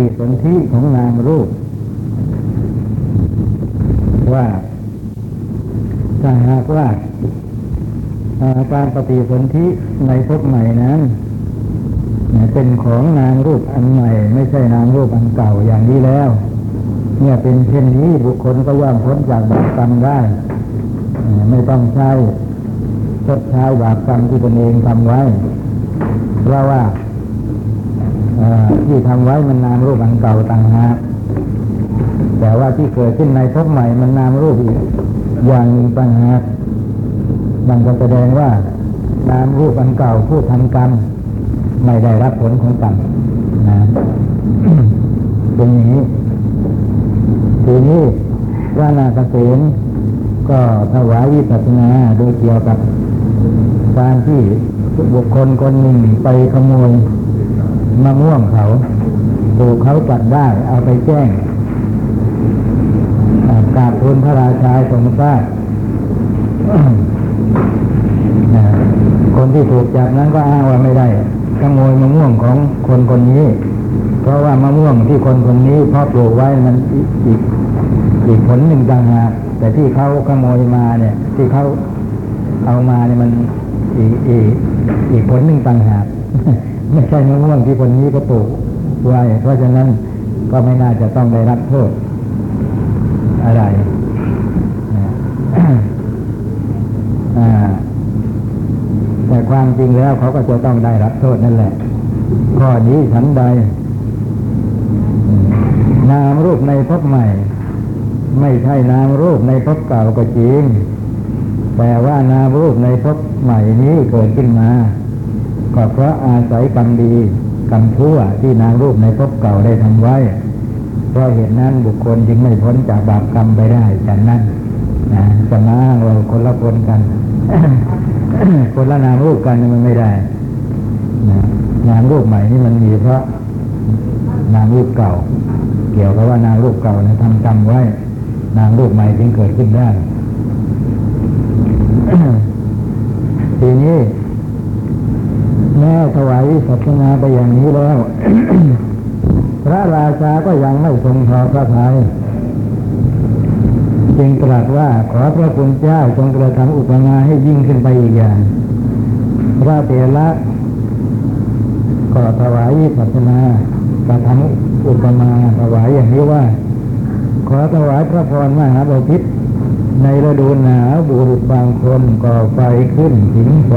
ฏิสนธิของนามรูป ว่าถ้าหากว่าการปฏิสนธิในภพใหม่นั้นเป็นของนามรูปอันใหม่ ไม่ใช่นามรูปอันเก่าอย่างนี้แล้ว เนี่ยเป็นเช่นนี้บุคคลก็ย่อมพ้นจากบาปกรรมได้ ไม่ต้องใช้ชดใช้บาปกรรมที่ตนเองทำไว้ เพราะว่า ที่ทำไว้มันนามรูปอันเก่าต่างหากแต่ว่าที่เกิดขึ้นในภพใหม่มันนามรูปอีกอย่างต่างหากมันก็แสดงว่านามรูปอันเก่าผู้ทำกรรมไม่ได้รับผลของกรรมนะเป็นอย่างนี้ทีนี้ว่านาเกษมก็ถวายวิปัสสนาโดยเกี่ยวกับการที่บุคคลคนหนึ่งไปขโมย มะม่วงเขาถูกเขาจับได้เอาไปแจ้งกราบทูลพระราชาทรงทราบคนที่ถูกจับนั้นก็อ้างว่าไม่ได้ขโมยมะม่วงของคนคนนี้ เพราะว่ามะม่วงที่คนคนนี้พ่อปลูกไว้มันอีกอีกผลหนึ่งต่างหากแต่ที่เขาขโมยมาเนี่ย ที่เขาเอามาเนี่ยมันอีกอีกอีกผลหนึ่งต่างหาก ไม่ใช่มะม่วงที่คนนี้ก็ปลูกไว้เพราะฉะนั้นก็ไม่น่าจะต้องได้รับโทษ อะไรแต่ความจริงแล้วเขาก็จะต้องได้รับโทษนั่นแหละ ข้อนี้ฉันใด นามรูปในภพใหม่ ไม่ใช่นามรูปในภพเก่าก็จริง แต่ว่านามรูปในภพใหม่นี้เกิดขึ้นมา ก็เพราะอาศัยกรรมดีกรรมชั่วที่นามรูปในภพเก่าได้ทำไว้ เพราะเหตุนั้นบุคคลจึงไม่พ้นจากบาปกรรมไปได้จากนั้นนะจะมาเราคนละคนกัน คนละนามรูปกันมันไม่ได้นะนามรูปใหม่นี่มันมีเพราะนามรูปเก่า เกี่ยวกับว่านามรูปเก่าเนี่ยทำกรรมไว้ นามรูปใหม่จึงเกิดขึ้นได้ทีนี้ แม่ถวายวิสัชนาไปอย่างนี้แล้ว พระราชาก็ยังไม่ทรงพอพระทัยจึงตรัสว่าขอพระคุณเจ้าจงกระทำอุปมาให้ยิ่งขึ้นไปอีกอย่างพระเถระก็ถวายวิปัสนากระทำอุปมาถวายอย่างนี้ว่า ขอถวายพระพรมหาบพิษในฤดูหนาวบุรุษบางคนก่อไฟขึ้นถิงไฟ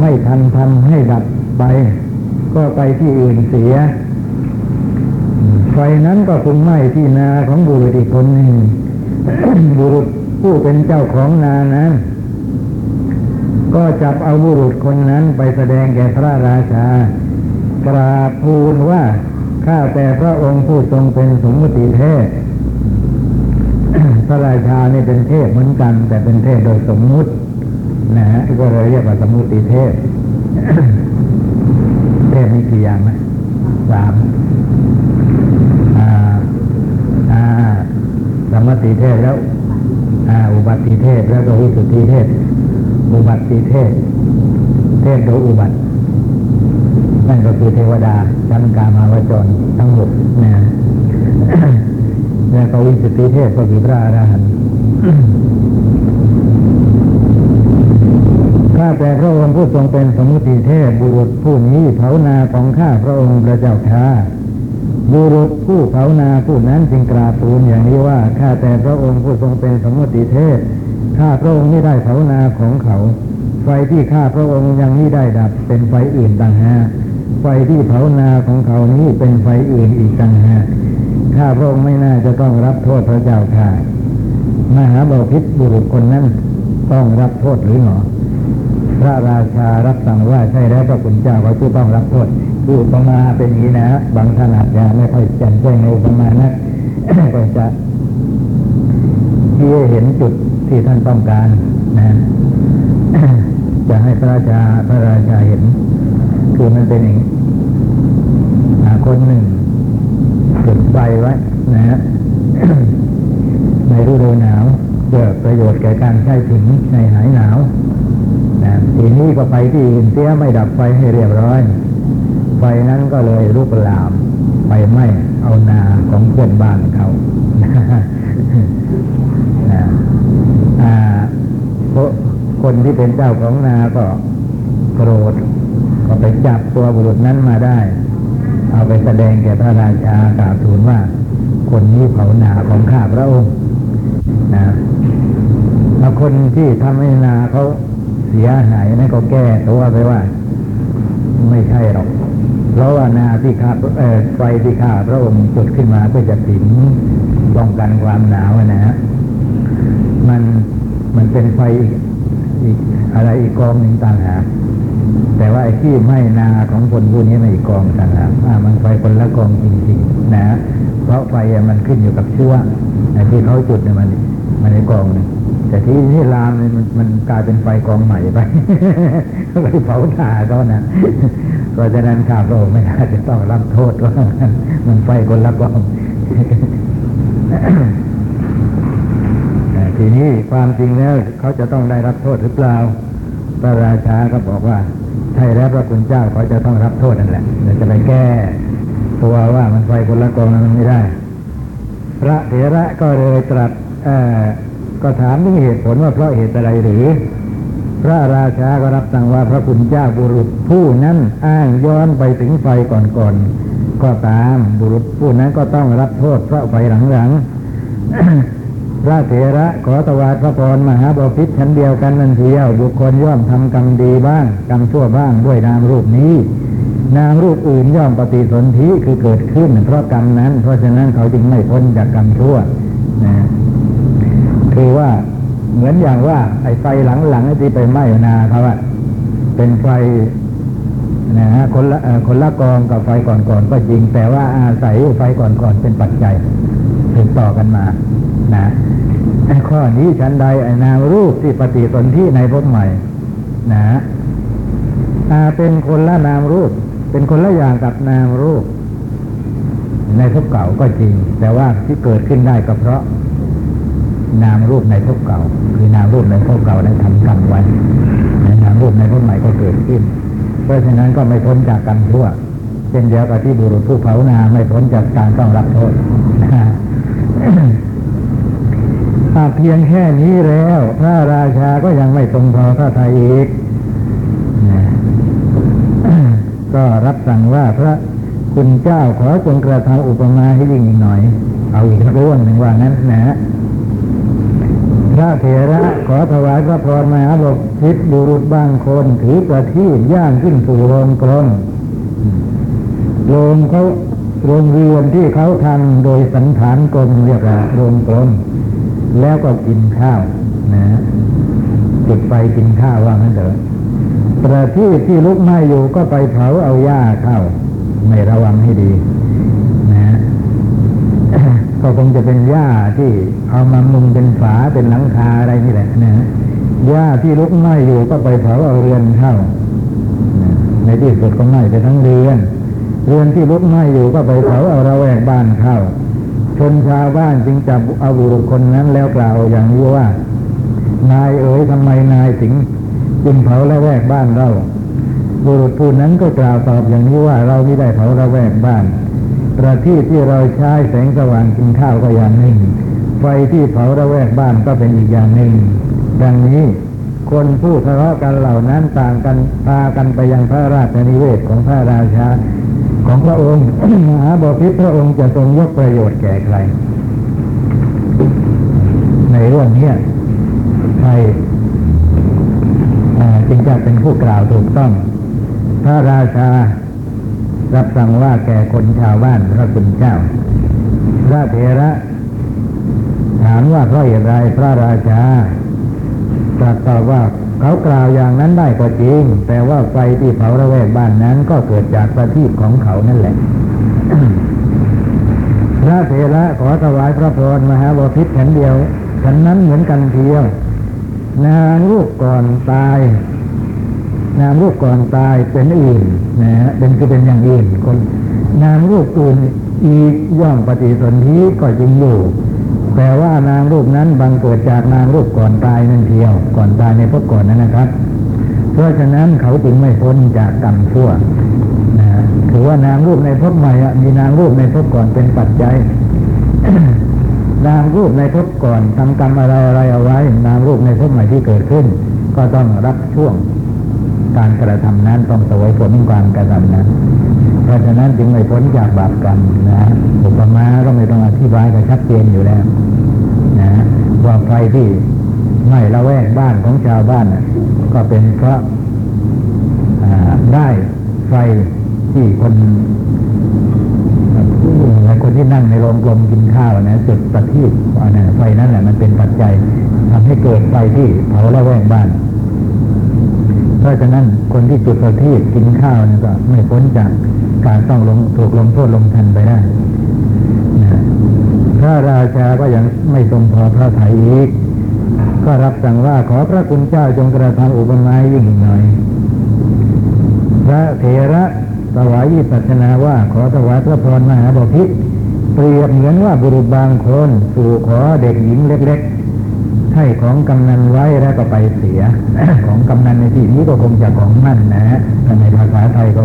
ไม่ทันทำให้ดับไป ก็ไปที่อื่นเสีย ไฟนั้นก็คงไหม้ที่นาของบุรุษอีกคนหนึ่งบุรุษผู้เป็นเจ้าของนานั้น ก็จับเอาบุรุษคนนั้นไปแสดงแก่พระราชากราบทูลว่าข้าแต่พระองค์ผู้ทรงเป็นสมมติเทพพระราชานี่เป็นเทพเหมือนกัน แต่เป็นเทพโดยสมมุติ นะฮะก็เลยเรียกว่าสมุติเทพเทพมีกี่อย่างไหมสามอ่าอ่าสมมติเทศแล้วอุบัติเทศแล้วก็วิสุทธิเทศ อุบัติเทศ เทศโดยอุบัติ นั่นก็คือเทวดาชั้นกามาวจรทั้งหมดนะแล้วก็วิสุทธิเทศก็คือพระอรหันต์ ข้าแต่พระองค์ผู้ทรงเป็นสมุติเทพบุรุษผู้นี้เผานาของข้าพระองค์พระเจ้าข้าบุรุษผู้เผานาผู้นั้นจึงกราบทูลอย่างนี้ว่าข้าแต่พระองค์ผู้ทรงเป็นสมุติเทพข้าพระองค์ไม่ได้เผานาของเขา ไฟที่ข้าพระองค์ยังไม่ได้ดับเป็นไฟอื่นต่างหากไฟที่เผานาของเขานี้เป็นไฟอื่นอีกต่างหากข้าพระองค์ไม่น่าจะต้องรับโทษพระเจ้าค่ะมหาบาพิษบุรุษคนนั้นต้องรับโทษหรือหนอ พระราชารับสั่งว่าใช่แล้วพระคุณเจ้าเขาผู้ต้องรับโทษคืออุปมาเป็นอย่างนี้นะบางท่านอาจจะไม่ค่อยแจ่มแจ้งในอุปมาณนะก็จะที่เห็นจุดที่ท่านต้องการนะจะให้พระราชาพระราชาเห็น คือมันเป็นอย่างนี้คนหนึ่งจุดไฟไว้นะฮะในฤดูหนาวเกิดประโยชน์แก่การใช้ถึงในหายหนาว ทีนี้ก็ไปที่อื่นเสียไม่ดับไฟให้เรียบร้อย ไฟนั้นก็เลยลุกลามไปไหม้เอานาของเพื่อนบ้านเขาเพราะคนที่เป็นเจ้าของนาก็โกรธ ก็ไปจับตัวบุรุษนั้นมาได้ เอาไปแสดงแก่พระราชากล่าวทูลว่า คนนี้เผานาของข้าพระองค์นะแล้วคนที่ทำให้นาเขา เสียหายนั่นก็แก้ตัวไปว่า ไม่ใช่หรอก เพราะว่านาที่ข้าไฟที่ข้าพระองค์จุดขึ้นมาเพื่อจะผิงป้องกันความหนาวนะฮะมันมันเป็นไฟอีกอีกอะไรอีกกองหนึ่งต่างหากแต่ว่าไอ้ที่ไหมนาของคนผู้นี้ไม่อีกกองต่างหากมันไฟคนละกองจริงๆนะเพราะไฟมันขึ้นอยู่กับชื้อไอ้ที่เขาจุดเนี่ยมันมันในกองหนึง แต่ที่นี่ลามมันมันกลายเป็นไฟกองใหม่ไปไปเผาถ่าเขานะเพราะฉะนั้นข้าพระองค์ไม่น่าจะต้องรับโทษว่ามันไฟคนละกองแต่ทีนี้ความจริงแล้วเขาจะต้องได้รับโทษหรือเปล่า พระราชาก็บอกว่า ใช่แล้วพระคุณเจ้าเขาจะต้องรับโทษนั่นแหละจะไปแก้ ตัวว่ามันไฟคนละกองนั้นมันไม่ได้ พระเถระก็เลยตรัสอ ก็ถามถึงเหตุผลว่าเพราะเหตุอะไรหรือ พระราชาก็รับสั่งว่าพระคุณเจ้าบุรุษผู้นั้นอ้างย้อนไปถึงไฟก่อนๆก็ตามบุรุษผู้นั้นก็ต้องรับโทษเพราะไฟหลังๆพระเถระขอตวาดพระพรมหาบพิษชั้นเดียวกันนั่นเทียวบุคคลย่อมทำกรรมดีบ้างกรรมชั่วบ้างด้วยนามรูปนี้ นามรูปอื่นย่อมปฏิสนธิคือเกิดขึ้น เพราะกรรมนั้น เพราะฉะนั้นเขาจึงไม่พ้นจากกรรมชั่ว คือว่าเหมือนอย่างว่า ไอ้ไฟหลังๆที่ไปไหม้นาเขาอะเป็นไฟนะฮะคนละคนละกองกับไฟก่อนๆก็จริง แต่ว่าอาศัยไฟก่อนๆเป็นปัจจัยถึงต่อกันมา นะไอ้ข้อนี้ฉันใดไอ้นามรูปที่ปฏิสนธิในภพใหม่ นะอาเป็นคนละนามรูป เป็นคนละอย่างกับนามรูป ในภพเก่าก็จริง แต่ว่าที่เกิดขึ้นได้ก็เพราะ นามรูปในภพเก่า คือนามรูปในภพเก่าได้ทำกรรมไว้นามรูปในภพใหม่ก็เกิดขึ้น เพราะฉะนั้นก็ไม่พ้นจากกรรมชั่วเช่นเดียวกับที่บุรุษผู้เผานาไม่พ้นจากการต้องรับโทษถ้าเพียงแค่นี้แล้ว พระราชาก็ยังไม่ทรงพอพระทัยอีก ก็รับสั่งว่าพระคุณเจ้าขอจงกระทำอุปมาให้ยิ่งอีกหน่อย เอาอีกสักเรื่องหนึ่งว่านั้นนะ พระเถระขอถวายพระพรมหาบพิษบุรุษบางคนถือประทีปย่างขึ้นสู่โรงกลมโรงเขาโรงเรือนที่เขาทำโดยสันฐานกลมเรียกว่าโรงกลมแล้วก็กินข้าวนะจุดไฟกินข้าวว่างั้นเถอะประทีปที่ลุกไหม้อยู่ก็ไปเผาเอาหญ้าเข้า ไม่ระวังให้ดี ก็คงจะเป็นหญ้าที่เอามามุงเป็นฝาเป็นหลังคาอะไรนี่แหละนะหญ้าที่ลุกไหม้อยู่ก็ไปเผาเอาเรือนเข้าในที่สุดก็ไหม้ไปทั้งเรือน เรือนที่ลุกไหม้อยู่ก็ไปเผาเอาระแวกบ้านเข้าชนชาวบ้านจึงจับเอาบุรุษคนนั้นแล้วกล่าวอย่างนี้ว่า นายเอ๋ยทำไมนายถึงจึงเผาละแวกบ้านเราบุรุษผู้นั้นก็กล่าวตอบอย่างนี้ว่าเราไม่ได้เผาละแวกบ้าน ประทีปที่เราใช้แสงสว่างกินข้าวก็อย่างหนึ่ง ไฟที่เผาละแวกบ้านก็เป็นอีกอย่างหนึ่ง ดังนี้คนผู้ทะเลาะกันเหล่านั้นต่างกันพากันไปยังพระราชนิเวศของพระราชา ของพระองค์หาบพิตรพระองค์จะทรงยกประโยชน์แก่ใคร ในเรื่องนี้ยใครจึงจะเป็นผู้กล่าวถูกต้อง พระราชา รับสั่งว่าแก่คนชาวบ้านพระคุณเจ้า พระเถระถามว่าเพราะเหตุไรพระราชาตรัสตอบว่าเขากล่าวอย่างนั้นได้ก็จริง แต่ว่าไฟที่เผาระแวกบ้านนั้นก็เกิดจากประทีปของเขานั่นแหละ พระเถระขอถวายพระพรมหาบพิตรฉันเดียวฉันนั้นเหมือนกันเทียว นางรูปก่อนตาย นามรูปก่อนตายเป็นอื่นนะฮะเป็นคือเป็นอย่างอื่นคนนามรูปอื่นอีกย่อมปฏิสนธิก็จริงอยู่ แต่ว่านามรูปนั้นบังเกิดจากนามรูปก่อนตายนั่นเทียว ก่อนตายในพวกก่อนนั้นนะครับ เพราะฉะนั้นเขาจึงไม่พ้นจากกรรมชั่วนะฮะคือว่านามรูปในภพใหม่มีนามรูปในภพก่อนเป็นปัจจัยนามรูปในภพก่อนทำกรรมอะไรอะไรเอาไว้ นามรูปในภพใหม่ที่เกิดขึ้น ก็ต้องรับช่วง การกระทำนั้นต้องเสวยผลของการกระทำนั้นเพราะฉะนั้นจึงไม่พ้นจากบาปกรรมนะอุปมาก็ไม่ต้องอธิบายก็ชัดเจนอยู่แล้วนะว่าไฟที่ไหม้ละแวกบ้านของชาวบ้านก็เป็นเพราะได้ไฟที่คนคนที่นั่งในโรงกลมกินข้าวนะจุดประทีปอันนั้นไฟนั่นแหละมันเป็นปัจจัยทำให้เกิดไฟที่เผาละแวกบ้าน ราะฉะนั้นคนที่จุดประทีปกินข้าวนี่ก็ไม่พ้นจากการต้องลงถูกลงโทษลงทันไปได้นะพระราชาก็ยังไม่ทรงพอพระทัยอีก ก็รับสั่งว่าขอพระคุณเจ้าจงกระทำอุปมายิ่งหน่อย พระเถระถวายยิปัสนาว่าขอถวายพระพรมหาบพิตรเปรียบเหมือนว่าบุรุษบางคนสู่ขอเด็กหญิงเล็กๆ ให้ของกำนันไว้แล้วก็ไปเสีย ของกำนันในที่นี้ก็คงจะของมั่นนะฮะแต่ในภาษาไทยก็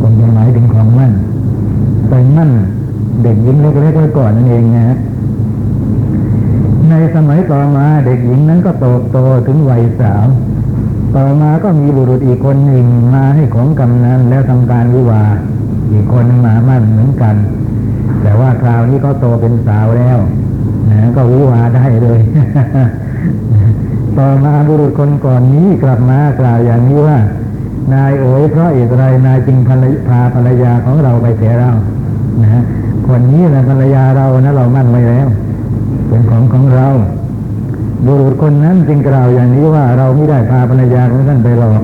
คงจะหมายถึงของมั่นไปมั่นเด็กหญิงเล็กๆไว้ก่อนนั่นเองนะฮะในสมัยต่อมาเด็กหญิงนั้นก็โตโตถึงวัยสาว ต่อมาก็มีบุรุษอีกคนหนึ่งมาให้ของกำนันแล้วทำการวิวาอีกคนมามั่นเหมือนกัน แต่ว่าคราวนี้เขาโตเป็นสาวแล้วนะก็วิวาได้เลย ต่อมาบุรุษคนก่อนนี้กลับมากล่าวอย่างนี้ว่า นายเอ๋ยเพราะเหตุไรนายจึงภรรยพาภรรยาของเราไปเสียเรานะฮะคนนี้นะภรรยาเรานะเรามั่นไว้แล้ว เป็นของของเรา บุรุษคนนั้นจึงกล่าวอย่างนี้ว่าเราไม่ได้พาภรรยาของท่านไปหลอก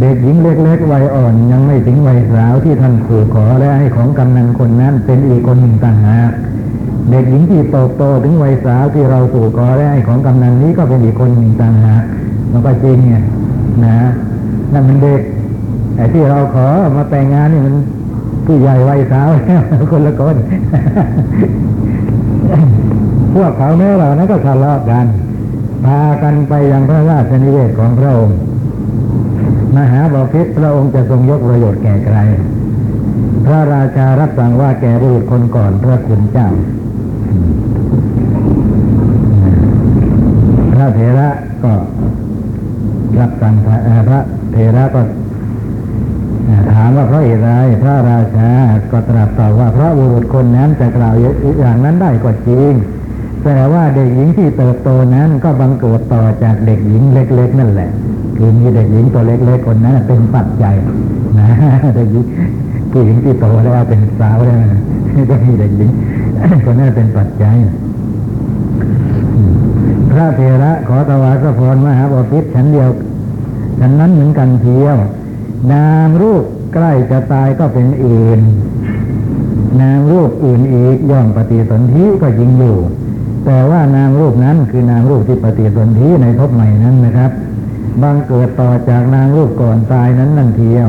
เด็กหญิงเล็กๆวัยอ่อนยังไม่ถึงวัยสาวที่ท่านขู่ขอและให้ของกำนันคนนั้นเป็นอีกคนหนึ่งต่างหาก เด็กหญิงที่โตโตถึงวัยสาวที่เราสู่ขอและให้ของกำนันนี้ก็เป็นอีกคนหนึ่งต่างหากมันก็จริงไงนะนั่นมันเด็กไอ้ที่เราขอมาแต่งงานนี่มันผู้ใหญ่วัยสาวคนละคนพวกเขาแม้เหล่านั้นก็ทะเลาะกันพากันไปยังพระราชนิเวศของพระองค์ มหาบพิตรพระองค์จะทรงยกประโยชน์แก่ใคร พระราชารับสั่งว่าแก่บุรุษคนก่อนพระคุณเจ้า พระเถระก็รับสั่งพระเถระก็ถามว่าเพราะเหตุไรพระราชาก็ตรัสตอบว่าพระบุรุษคนนั้นจะกล่าวอย่างนั้นได้ก็จริง แต่ว่าเด็กหญิงที่เติบโตนั้นก็บังเกิดต่อจากเด็กหญิงเล็ก ๆ นั่นแหละ คือมีเด็กหญิงตัวเล็ก ๆ คนนั้นเป็นปัจจัยนะเด็กหญิง ผู้หญิงที่โตแล้วเป็นสาวแล้วก็มีเด็กหญิงคนนั้นเป็นปัจจัยพระเถระขอถวายพระพรมหาบพิตรฉันเดียวฉันนั้นเหมือนกันเทียว นามรูปใกล้จะตายก็เป็นอื่น นามรูปอื่นอีกย่อมปฏิสนธิก็จริงอยู่ แต่ว่านามรูปนั้นคือนามรูปที่ปฏิสนธิในภพใหม่นั้นนะครับบังเกิดต่อจากนามรูปก่อนตายนั้นนั่นเทียว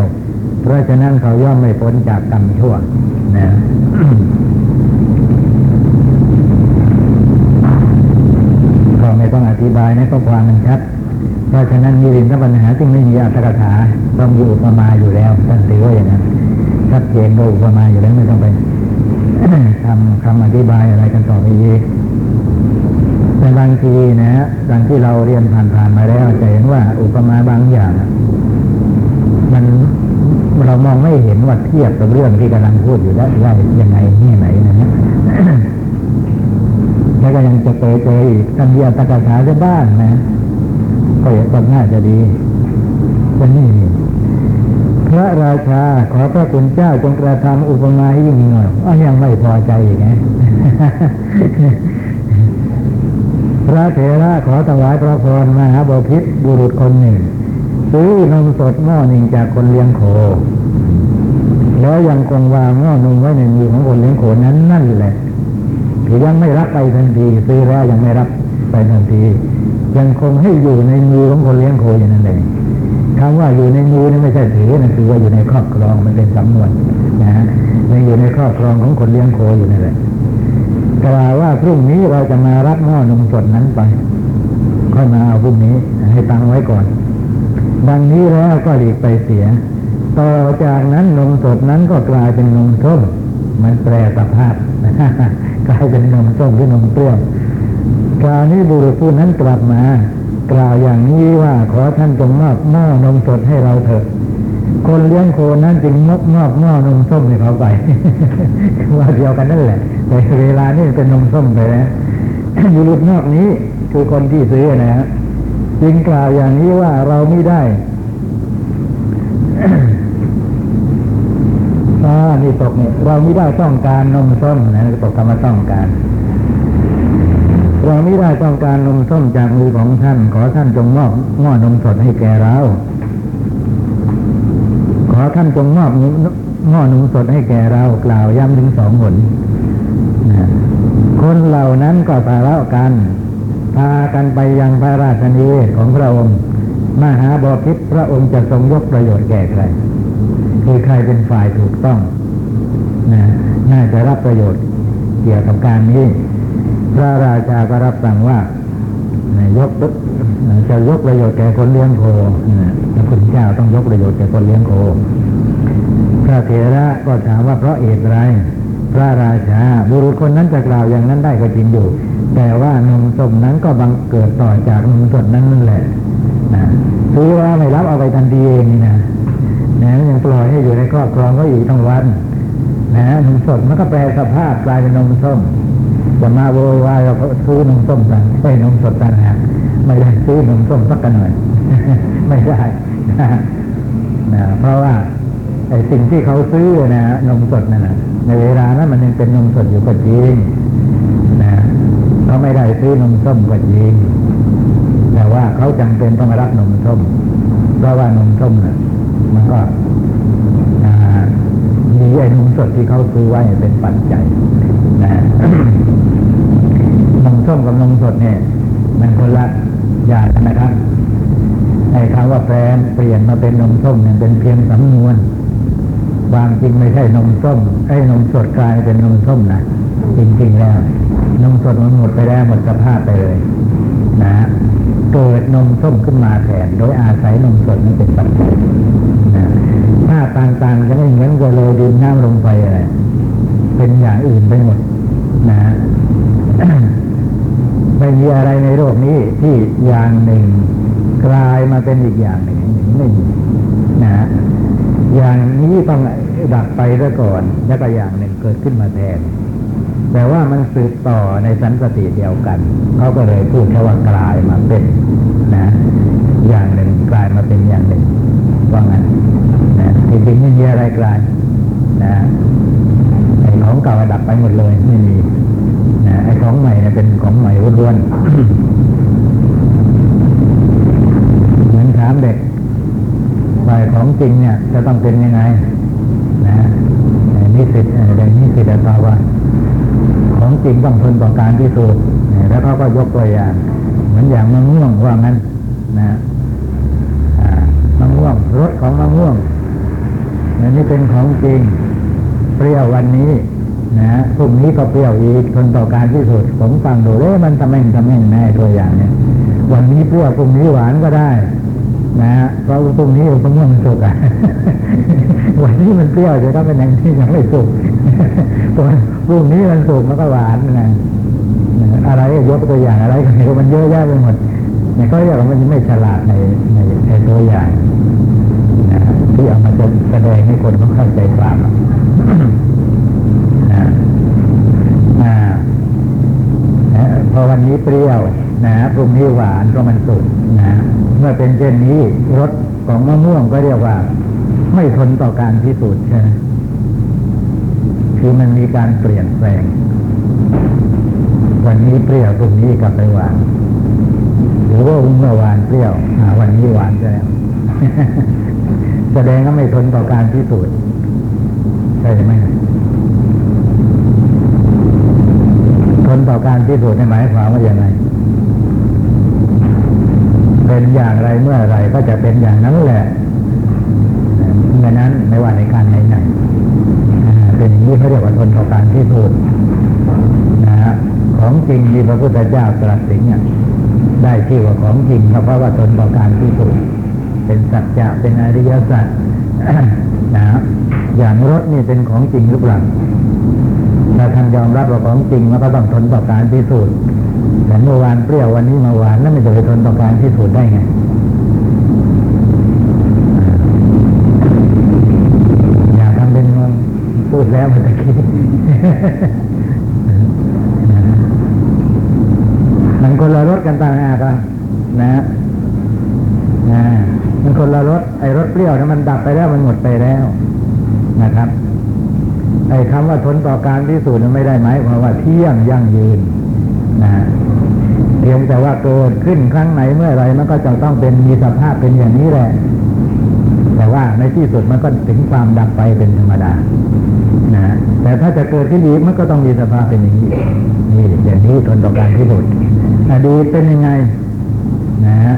เพราะฉะนั้นเขาย่อมไม่พ้นจากกรรมชั่วนะก็ไม่ต้องอธิบายนะก็ความมันชัด เพราะฉะนั้นมีรินทปัญหาจึงไม่มีอัตถกถาต้องมีอุปมาอยู่แล้วท่านถือว่าอย่างนั้นชัดเจนก็อุปมาอยู่แล้วไม่ต้องไปทำคำอธิบายอะไรกันต่อไปอีกแต่บางทีนะฮะดังที่เราเรียนผ่านๆมาแล้วจะเห็นว่าอุปมาบางอย่าง มัน เรามองไม่เห็นว่าเทียบกับเรื่องที่กำลังพูดอยู่ได้ได้ยังไงนี่ไหนนะฮะแล้วก็ยังจะเจอเจออีกท่านเดียตะกาถาจะบ้านนะก็ยังก็น่าจะดีจะนี่พระราชาขอพระคุณเจ้าจงกระทำอุปมาให้ยิ่งหน่อยอ้อยังไม่พอใจอีกนะพระเถระขอถวายพระพรมหาบพิตรบุรุษคนหนึ่ง ซื้อนมสดหม้อหนึ่งจากคนเลี้ยงโค แล้วยังคงวางหม้อนมไว้ในมือของคนเลี้ยงโคนั้นนั่นแหละคือยังไม่รับไปทันทีซื้อแล้วยังไม่รับไปทันที ยังคงให้อยู่ในมือของคนเลี้ยงโคอย่างนั้นเองคำว่าอยู่ในมือนี่ไม่ใช่ถือนะคือว่าอยู่ในครอบครองมันเป็นสำนวนนะฮะยังอยู่ในครอบครองของคนเลี้ยงโคอยู่นั่นแหละกล่าวว่าพรุ่งนี้เราจะมารับหม้อนมสดนั้นไปค่อยมาเอาพรุ่งนี้ให้ตังไว้ก่อน ดังนี้แล้วก็หลีกไปเสีย ต่อจากนั้นนมสดนั้นก็กลายเป็นนมส้มมันแปรสภาพกลายเป็นนมส้มหรือนมเปรี้ยวคราวนี้บุรุษผู้นั้นกลับมา กล่าวอย่างนี้ว่าขอท่านจงมอบหม้อนมสดให้เราเถอะคนเลี้ยงโคนั้นจึงมอบมอบหม้อนมส้มให้เขาไปว่าเดียวกันนั่นแหละแต่เวลานี่เป็นนมส้มไปแล้วบุรุษนอกนี้คือคนที่ซื้อนะฮะ จึงกล่าวอย่างนี้ว่าเราไม่ได้อ่านี่ตกเนี่ยเราไม่ได้ต้องการนมส้มนะตกคำว่าต้องการ เราไม่ได้ต้องการนมส้มจากมือของท่าน ขอท่านจงมอบหม้อนมสดให้แก่เรา ขอท่านจงมอบหม้อนมสดให้แก่เรากล่าวย้ำถึงสองหนคนเหล่านั้นก็ทะเลาะกัน พากันไปยังพระราชนิเวศของพระองค์ มหาบอพิตรพระองค์จะทรงยกประโยชน์แก่ใครคือใครเป็นฝ่ายถูกต้องนะน่าจะรับประโยชน์เกี่ยวกับการนี้ พระราชาก็รับสั่งว่านะยกจะยกประโยชน์แก่คนเลี้ยงโคนะพระคุณเจ้าต้องยกประโยชน์แก่คนเลี้ยงโค พระเถระก็ถามว่าเพราะเหตุไร พระราชาบุรุษคนนั้นจะกล่าวอย่างนั้นได้ก็จริงอยู่ แต่ว่านมสมนั้นก็บังเกิดต่อจากนมสดนั้นนั่นแหละนะซื้อว่าไม่รับเอาไปทันทีเองนะนะยังปล่อยให้อยู่ในครอบครองก็อยู่ทั้งวันนะนมสดมันก็แปลสภาพกลายเป็นนมส้มจะมาโวยวายเราซื้อนมส้มกันไม่นมสดกันนะไม่ได้ซื้อนมส้มสักกันหน่อย ไม่ได้นะนะเพราะว่าไอ้สิ่งที่เขาซื้อนะนมสดนั่นนะในเวลานั้นมันยังเป็นนมสดอยู่ก็จริง เขาไม่ได้ซื้อนมส้มก็จริงแต่ว่าเขาจำเป็นต้องรับนมส้ม เพราะว่านมส้มเนี่ยมันก็มีไอ้นมสดที่เขาซื้อไว้เป็นปัจจัยนะนมส้มกับนมสดเนี่ย มันคนละอย่างนะครับไอ้คำว่าแปลนเปลี่ยนมาเป็นนมส้มเนี่ยเป็นเพียงสำนวนความจริงไม่ใช่นมส้มไอ้นมสดกลายเป็นนมส้มนะจริงๆแล้ว นมสดมันหมดไปแล้วหมดสภาพไปเลยนะเกิดนมส้มขึ้นมาแทนโดยอาศัยนมสดนั้เป็นปัจจัยนะถ้าต่างๆจะไม่เหมือนกับโลดินน้ำลงไปอะไรเป็นอย่างอื่นไปหมดนะไม่มีอะไรในโลกนี้ที่อย่างหนึ่งกลายมาเป็นอีกอย่างหนึ่งไม่มีนะอย่างนี้ต้องดับไปซะก่อน แล้วก็อย่างหนึ่งเกิดขึ้นมาแทน แต่ว่ามันสืบต่อในสันสติเดียวกัน เขาก็เลยพูดแค่ว่ากลายมาเป็นนะ อย่างหนึ่งกลายมาเป็นอย่างหนึ่งว่างั้นนะจริงๆไม่มีอะไรกลายนะไอ้ของเก่าดับไปหมดเลยไม่มีนะไอ้ของใหม่เนี่ยเป็นของใหม่ล้วนๆเหมือนถามเด็กฝ่ายของจริงเนี่ย จะต้องเป็นยังไง นะนิสิตเด็กนิสิตตอบว่า ของจริงต้องทนต่อการพิสูจน์แล้วเขาก็ยกตัวอย่าง เหมือนอย่างมะม่วงว่างั้นนะมะม่วงรสของมะม่วงอันนี้เป็นของจริงเปรี้ยววันนี้นะพรุ่งนี้ก็เปรี้ยวอีกทนต่อการพิสูจน์ผมฟังดูเลยมันทำแม่งทำแม่งแน่ตัวอย่างเนี่ยวันนี้เปรี้ยวพรุ่งนี้หวานก็ได้ นะเพราะพรุ่งนี้มะม่วงมันสุกอะวันนี้มันเปรี้ยวจะต้องเป็นอย่างที่ยังไม่สุก พรุ่งนี้มันสุกมันก็หวานนะอะไรยกตัวอย่างอะไรกันมันเยอะแยะไปหมดเนี่ยก็เรียกว่ามันไม่ฉลาดในในในตัวอย่างนะที่เอามาจะแสดงให้คนเขาเข้าใจความนะนะพอวันนี้เปรี้ยวนะพรุ่งนี้หวานก็มันสุกนะเมื่อเป็นเช่นนี้รสของมะม่วงก็เรียกว่า ไม่ทนต่อการพิสูจน์ใช่ไหม คือมันมีการเปลี่ยนแปลง วันนี้เปรี้ยวพรุ่งนี้กลับไปหวานหรือว่าเมื่อวานเปรี้ยววันนี้หวานแล้วแสดงว่าไม่ทนต่อการพิสูจน์ใช่ไหมทนต่อการพิสูจน์ในหมายความว่าอย่างไรเป็นอย่างไรเมื่อไรก็จะเป็นอย่างนั้นแหละเมื่อนั้นไม่ว่าในการไหนไหน เป็นอย่างนี้เขาเรียกว่าทนต่อการพิสูจน์นะฮะของจริงที่พระพุทธเจ้าตรัสถึงเนี่ยได้ชื่อว่าของจริงเพราะว่าทนต่อการพิสูจน์เป็นสัจจะเป็นอริยสัจนะอย่างรถนี่เป็นของจริงหรือเปล่าถ้าท่านยอมรับว่าของจริงมันก็ต้องทนต่อการพิสูจน์แต่เมื่อวานเปรี้ยววันนี้มาหวานแล้วมันจะไปทนต่อการพิสูจน์ได้ไง ดแล้วเมื่อกี้มันคนละรถกันต่างหากอะนะนะมันคนละรถไอ้รถเปรี้ยวนะมันดับไปแล้วมันหมดไปแล้วนะครับไอ้คำว่าทนต่อการพิสูจน์นั้นไม่ได้ไหมายความว่าเที่ยงยั่งยืนนะเพียงแต่ว่าเกิดขึ้นครั้งไหนเมื่อไรมันก็จะต้องเป็นมีสภาพเป็นอย่างนี้แหละแต่ว่าในที่สุดมันก็ถึงความดับไปเป็นธรรมดา นะแต่ถ้าจะเกิดขึ้นอีกมันก็ต้องมีสภาพเป็นอย่างนี้นี่อย่างนี้ทนต่อการพิสูจน์อดีตเป็นยังไง นะฮะ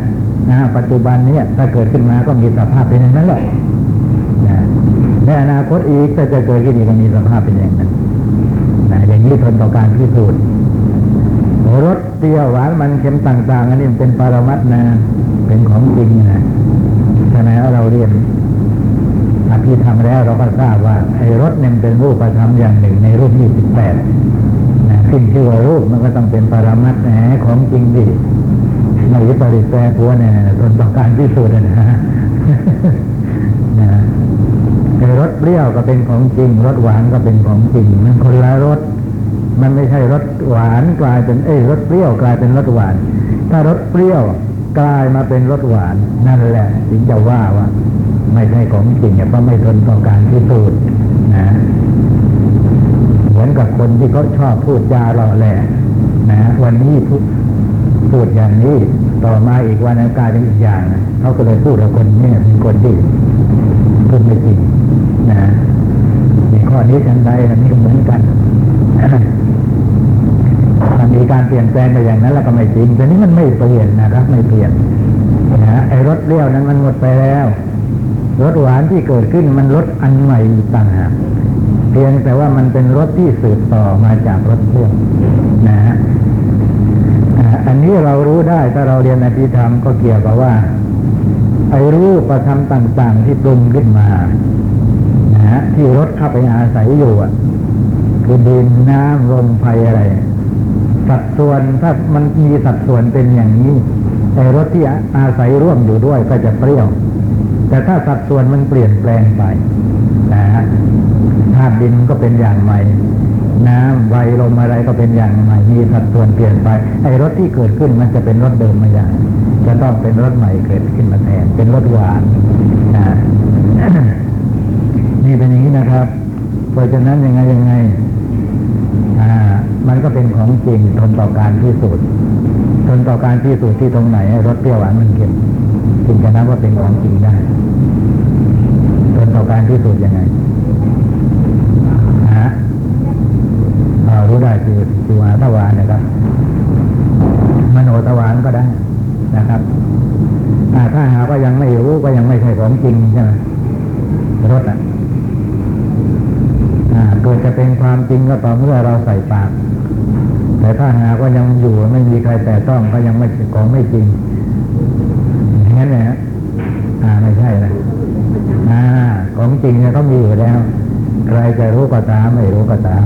นะปัจจุบันเนี้ถ้าเกิดขึ้นมาก็มีสภาพเป็นอย่างนั้นแหละนะในอนาคตอีกถ้าจะเกิดขึ้นอีกก็มีสภาพเป็นอย่างนั้นนะอย่างนี้ทนต่อการพิสูจน์รสเปรี้ยวหวานมันเค็มต่าง ๆ อันนี้มันเป็นปรมัตนะเป็นของจริงนะฉะนั้นเราเรียน อภิธรรมแล้วเราก็ทราบว่าไอ้รถเนี่ยเป็นรูปธรรมอย่างหนึ่งในรูปยี่สิบแปดนะขึ้นชื่อว่ารูปมันก็ต้องเป็นปรมัตถ์แหมของจริงดิไม่ปริแปรผัวเนี่ยทนต่อการพิสูจน์นะฮะนะไอ้รสเปรี้ยวก็เป็นของจริงรสหวานก็เป็นของจริง มันคนละรสมันไม่ใช่รสหวานกลายเป็นเอ้รสเปรี้ยวกลายเป็นรสหวาน ถ้ารสเปรี้ยว กลายมาเป็นรสหวานนั่นแหละถึงจะว่าว่า ไม่ใช่ของจริงเพราะไม่ทนต่อการพิสูจน์นะเหมือนกับคนที่เขาชอบพูดจาหล่อแหละนะวันนี้พูดพูดอย่างนี้ ต่อมาอีกวันนั้นกลายเป็นอีกอย่างนะเขาก็เลยพูดกับคนนี้เป็นคนที่พูดไม่จริงนะมีข้อนี้ทันใดอันนี้ก็เหมือนกัน มีการเปลี่ยนแปลงไปอย่างนั้นแล้วก็ไม่จริงแต่นี้มันไม่เปลี่ยนนะครับ ไม่เปลี่ยนนะไอ้รสเปรี้ยวนั้นมันหมดไปแล้วรสหวานที่เกิดขึ้นมันรสอันใหม่ต่างหากเพียงแต่ว่ามันเป็นรสที่สืบต่อมาจากรสเปรี้ยวนะฮะอันนี้เรารู้ได้ถ้าเราเรียนอภิธรรมก็เกี่ยวกับว่าไอ้รูปประธรรมต่าง ๆ ที่ปรุงขึ้นมานะฮะที่รถเข้าไปอาศัยอยู่อะคือดินน้ำลมไฟอะไร สัดส่วนถ้ามันมีสัดส่วนเป็นอย่างนี้ไอ้รถที่อาศัยร่วมอยู่ด้วยก็จะเปรี้ยว แต่ถ้าสัดส่วนมันเปลี่ยนแปลงไปนะฮะธาตุดินก็เป็นอย่างใหม่ น้ำไฟลมอะไรก็เป็นอย่างใหม่ มีสัดส่วนเปลี่ยนไป ไอ้รถที่เกิดขึ้นมันจะเป็นรถเดิมไม่ได้จะต้องเป็นรถใหม่เกิดขึ้นมาแทน เป็นรถหวานนะนี่เป็นอย่างนี้นะครับ เพราะฉะนั้นยังไงยังไง มันก็เป็นของจริงทนต่อการพิสูจน์ทนต่อการพิสูจน์ที่ตรงไหนรสเปรี้ยวหวานมันเค็มจึงจะนับว่าเป็นของจริงได้ทนต่อการพิสูจน์ยังไงฮะเอารู้ได้คือจิวาทวารนะครับมโนทวารก็ได้นะครับถ้าหากว่ายังไม่รู้ก็ยังไม่ใช่ของจริงใช่ไหมรสอะเกิดจะเป็นความจริงก็ต่อเมื่อเราใส่ปาก แต่ถ้าหากว่ายังอยู่ไม่มีใครแต่ต้องก็ยังไม่ของไม่จริงอย่างนั้นนะฮะอ่าไม่ใช่นะอ่าของจริงเนี่ยต้องมีอยู่แล้ว ใครจะรู้ก็ตามไม่รู้ก็ตาม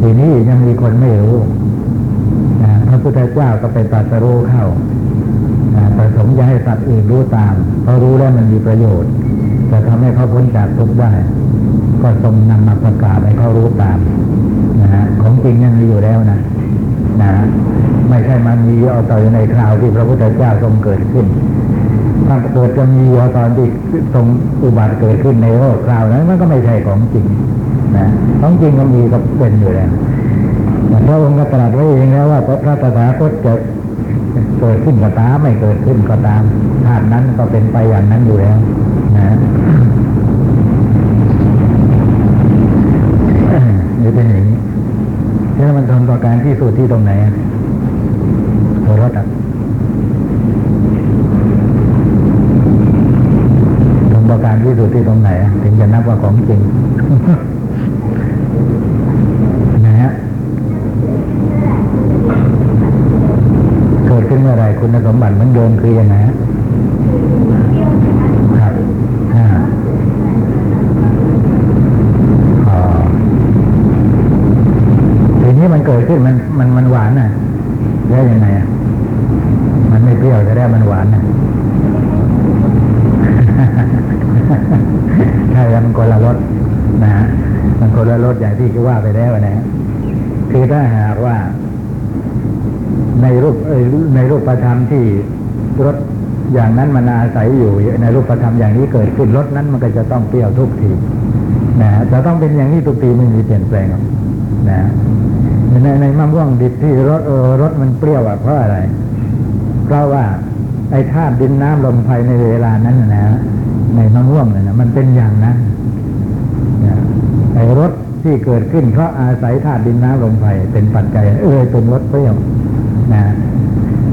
ทีนี้ยังมีคนไม่รู้พระพุทธเจ้าก็ไปตรัสรู้เข้าประสงค์จะให้สัตว์อื่นรู้ตาม เพราะรู้แล้วมันมีประโยชน์ จะทำให้เขาพ้นจากทุกข์ได้ ก็ทรงนำมาประกาศให้เขารู้ตามนะฮะของจริงยังมีอยู่แล้วนะ นะฮะไม่ใช่มันมีเอาต่ออยู่ในคราวที่พระพุทธเจ้าทรงเกิดขึ้นถ้าเกิดจะมีเอาตอนที่ทรงอุบัติเกิดขึ้นในโลกคราวนั้นมันก็ไม่ใช่ของจริงนะของจริงก็มีก็เป็นอยู่แล้วแต่พระองค์ก็ตรัสไว้เองแล้วว่าพระตถาคตเกิดเกิดขึ้นก็ตามไม่เกิดขึ้นก็ตามธาตุนั้นก็เป็นไปอย่างนั้นอยู่แล้วนะ หรือเป็นอย่างนี้แล้วมัน ทนต่อการที่สุดที่ตรงไหนอะตัวรถอะทนต่อการที่สุดที่ตรงไหน ถึงจะนับว่าของจริงนะฮะเกิดขึ้นเมื่อไรคุณสมบัติมันโยมคือยังไงฮะครับอ่า นี้มันเกิดขึ้นมันมันมันหวานน่ะแล้วยังไงอะมันไม่เปรี้ยวจะได้มันหวานน่ะใช่แล้วมันคนละรสนะฮะมันคนละรสอย่างที่คือว่าไปแล้วนะคือถ้าหากว่า ในรูปในรูปประธรรมที่รสอย่างนั้นมันอาศัยอยู่ในรูปประธรรมอย่างนี้เกิดขึ้นรสนั้นมันก็จะต้องเปรี้ยวทุกทีนะฮะจะต้องเป็นอย่างนี้ทุกทีไม่มีเปลี่ยนแปลงนะฮะ ในในมะม่วงดิบที่รสเออรสมันเปรี้ยวอะเพราะอะไร เพราะว่า ไอ้ธาตุดินน้ำลมไฟในเวลานั้นนะนะในมะม่วงเนี่ยนะมันเป็นอย่างนั้นนะไอ้รสที่เกิดขึ้นเพราะอาศัยธาตุดินน้ำลมไฟเป็นปัจจัยเออเป็นรสเปรี้ยวนะ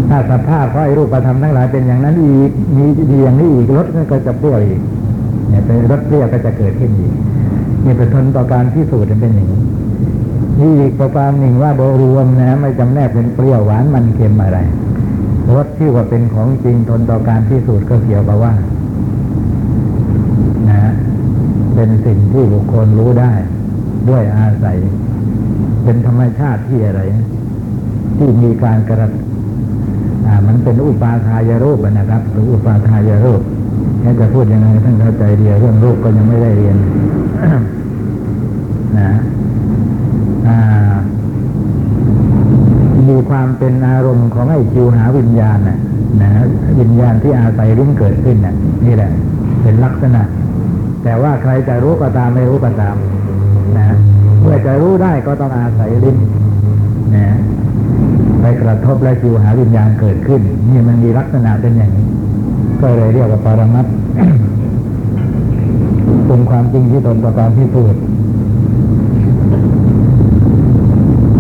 ถ้าสภาพเพราะไอ้รูปธรรมทั้งหลายเป็นอย่างนั้นอีกมีมีอย่างนี้อีกรสก็จะเปรี้ยวอีกเนี่ยเป็นรสเปรี้ยวก็จะเกิดขึ้นอีกนี่เป็นทนต่อการที่สูตรเป็นอย่างนี้ นี่อีกประการหนึ่งว่าโดยรวมนะไม่จำแนกเป็นเปรี้ยวหวานมันเค็มอะไรรสที่ว่าเป็นของจริงทนต่อการพิสูจน์ก็เกี่ยวกับว่า นะ เป็นสิ่งที่บุคคลรู้ได้ ด้วยอาศัย เป็นธรรมชาติที่อะไร ที่มีการกระอ่า มันเป็นอุปาทายรูปนะครับ หรืออุปาทายรูปแค่จะพูดยังไงท่านเข้าใจเดียวเรื่องรูปก็ยังไม่ได้เรียน นะ มีความเป็นอารมณ์ของไอ้จิวหาวิญญาณน่ะนะวิญญาณที่อาศัยลิ้นเกิดขึ้นน่ะ นี่แหละ เป็นลักษณะ แต่ว่าใครจะรู้ก็ตามไม่รู้ก็ตาม นะเมื่อจะรู้ได้ก็ต้องอาศัยลิ้นนะไปกระทบและจิวหาวิญญาณเกิดขึ้น นี่มันมีลักษณะเป็นอย่างนี้ ก็เลยเรียกว่าปรมัตถ์เป็นความจริงที่ตนประการที่พูด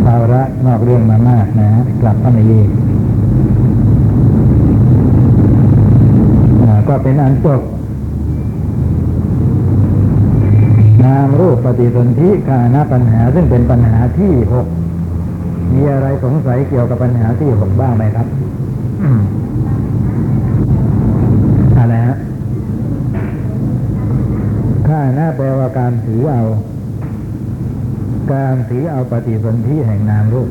ภา ระนอกเรื่องมามากนะฮะกลับเข้ามาอีกอ่าก็เป็นอันจบนามรูปปฏิสนธิกานะปัญหา ซึ่งเป็นปัญหาที่หกมีอะไรสงสัยเกี่ยวกับปัญหาที่หกบ้างไหมครับอะไรฮะข้านะแปลว่าการถือเอา การถือเอาปฏิสนธิแห่งนามรูป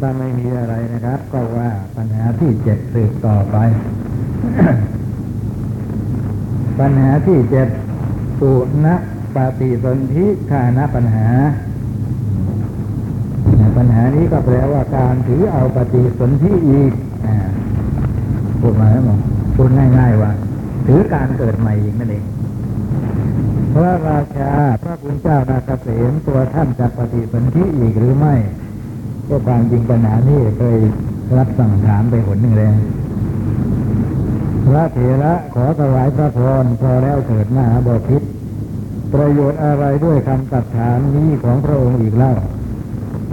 ถ้าไม่มีอะไรนะครับ ก็ว่าปัญหาที่เจ็ดสืบต่อไป ปัญหาที่เจ็ดสุนปฏิสนธิคานะปัญหา ปัญหานี้ก็แปลว่าการถือเอาปฏิสนธิอีกพูดมาแล้วมั้งพูดง่ายๆว่า ถือการเกิดใหม่อีกนั่นเองพระราชาพระคุณเจ้านาเกษมตัวท่านจะปฏิสนธิอีกหรือไม่ก็ความจริงปัญหานี้เคยรับสั่งถามไปหนหนึ่งแล้วพระเถระขอถวายพระพรพอแล้วเถิดมหาบอพิษประโยชน์อะไรด้วยคำตัดถามนี้ของพระองค์อีกเล่า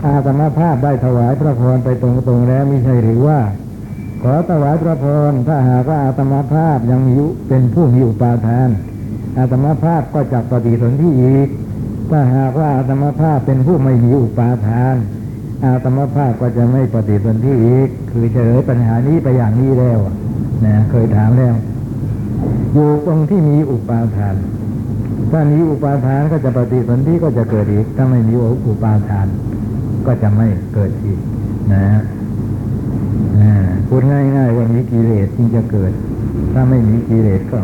อาตมาภาพได้ถวายพระพรไปตรงๆแล้วม่ใช่หรือว่า ขอถวายพระพรถ้าหากว่าอาตมาภาพยังมีเป็นผู้มีอุปาทาน อาตมาภาพก็จักปฏิสนธิอีกถ้าหากว่าอาตมาภาพเป็นผู้ไม่มีอุปาทาน อาตมาภาพก็จะไม่ปฏิสนธิอีก คือเฉลยปัญหานี้ไปอย่างนี้แล้วนะเคยถามแล้ว อยู่ตรงที่มีอุปาทานถ้ามีอุปาทานก็จะปฏิสนธิก็จะเกิดอีก ถ้าไม่มีอุปาทาน ก็จะไม่เกิดอีกนะพูดง่ายๆว่ามีกิเลสจึงจะเกิด ถ้าไม่มีกิเลสก็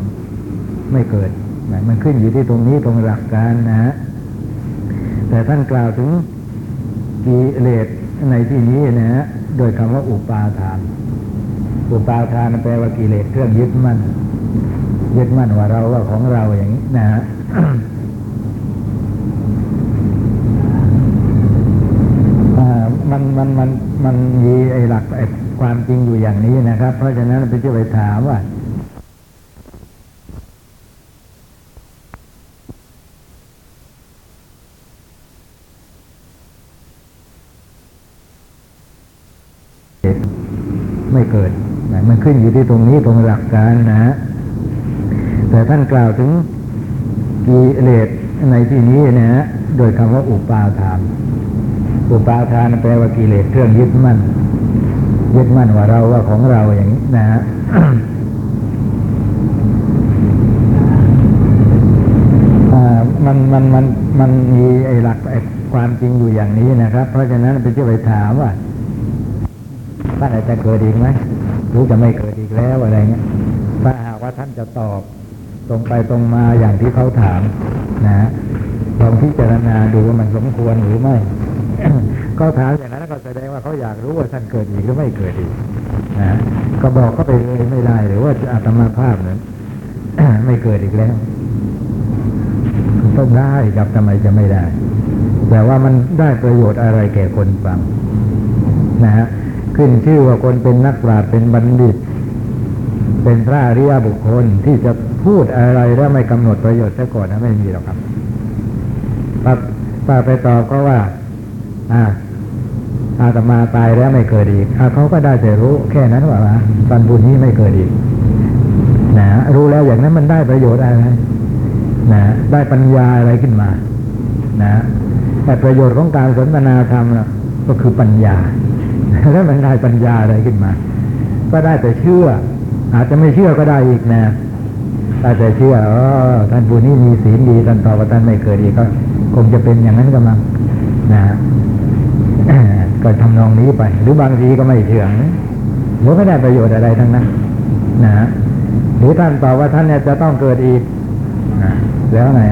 ไม่เกิดนะมันขึ้นอยู่ที่ตรงนี้ตรงหลักการนะฮะแต่ท่านกล่าวถึงกิเลสในที่นี้นะฮะโดยคำว่าอุปาทาน อุปาทานแปลว่ากิเลสเครื่องยึดมั่นยึดมั่นว่าเราว่าของเราอย่างนี้นะฮะ มันมันมันมันมีไอ้หลักไอ้ความจริงอยู่อย่างนี้นะครับ เพราะฉะนั้นไปจะไปถามว่าไม่เกิดมันขึ้นอยู่ที่ตรงนี้ตรงหลักการนะฮะแต่ท่านกล่าวถึงกิเลสในที่นี้นะฮะโดยคำว่าอุปาทาน อุปาทานแปลว่ากิเลสเครื่องยึดมั่น ยึดมั่นว่าเราว่าของเราอย่างนี้นะฮะมันมันมันมันมีไอ้หลักไอ้ความจริงอยู่อย่างนี้นะครับ เพราะฉะนั้นไปที่ไปถามว่าท่านอาจจะเกิดอีกไหมหรือจะไม่เกิดอีกแล้วอะไรเงี้ยถ้าหากว่าท่านจะตอบตรงไปตรงมาอย่างที่เขาถาม นะฮะลองพิจารณาดูว่ามันสมควรหรือไม่ เขาถามอย่างนั้นก็แสดงว่าเขาอยากรู้ว่าท่านเกิดอีกหรือไม่เกิดอีกนะฮะก็บอกเขาไปเลยไม่ได้หรือว่าจะอาตมาภาพนั้นไม่เกิดอีกแล้วต้องได้ครับทำไมจะไม่ได้ แต่ว่ามันได้ประโยชน์อะไรแก่คนฟังนะฮะขึ้นชื่อว่าคนเป็นนักปราชญ์เป็นบัณฑิต เป็นพระอริยบุคคลที่จะพูดอะไรแล้วไม่กำหนดประโยชน์ซะก่อนนะไม่มีหรอกครับป้าป้าไปตอบก็ว่า อ่าอาตมาตายแล้วไม่เกิดอีกอเขาก็ได้แต่รู้แค่นั้นว่าบันบุญนี้ไม่เกิดอีกนะรู้แล้วอย่างนั้นมันได้ประโยชน์อะไรนะได้ปัญญาอะไรขึ้นมา นะแต่ประโยชน์ของการสนทนาธรรมก็คือปัญญาแล้วมันได้ปัญญาอะไรขึ้นมา ก็ได้แต่เชื่อ อาจจะไม่เชื่อก็ได้อีกนะได้แต่เชื่ออ๋อท่านผู้นี้มีศีลดีท่านต่อว่าท่านไม่เกิดอีกก็ คงจะเป็นอย่างนั้นก็มั้งนะ ก็ทำนองนี้ไป หรือบางทีก็ไม่เชื่อหรือไม่ได้ประโยชน์อะไรทั้งนั้นนะหรือท่านตอบว่าท่านเนี่ยจะต้องเกิดอีกนะแล้วไง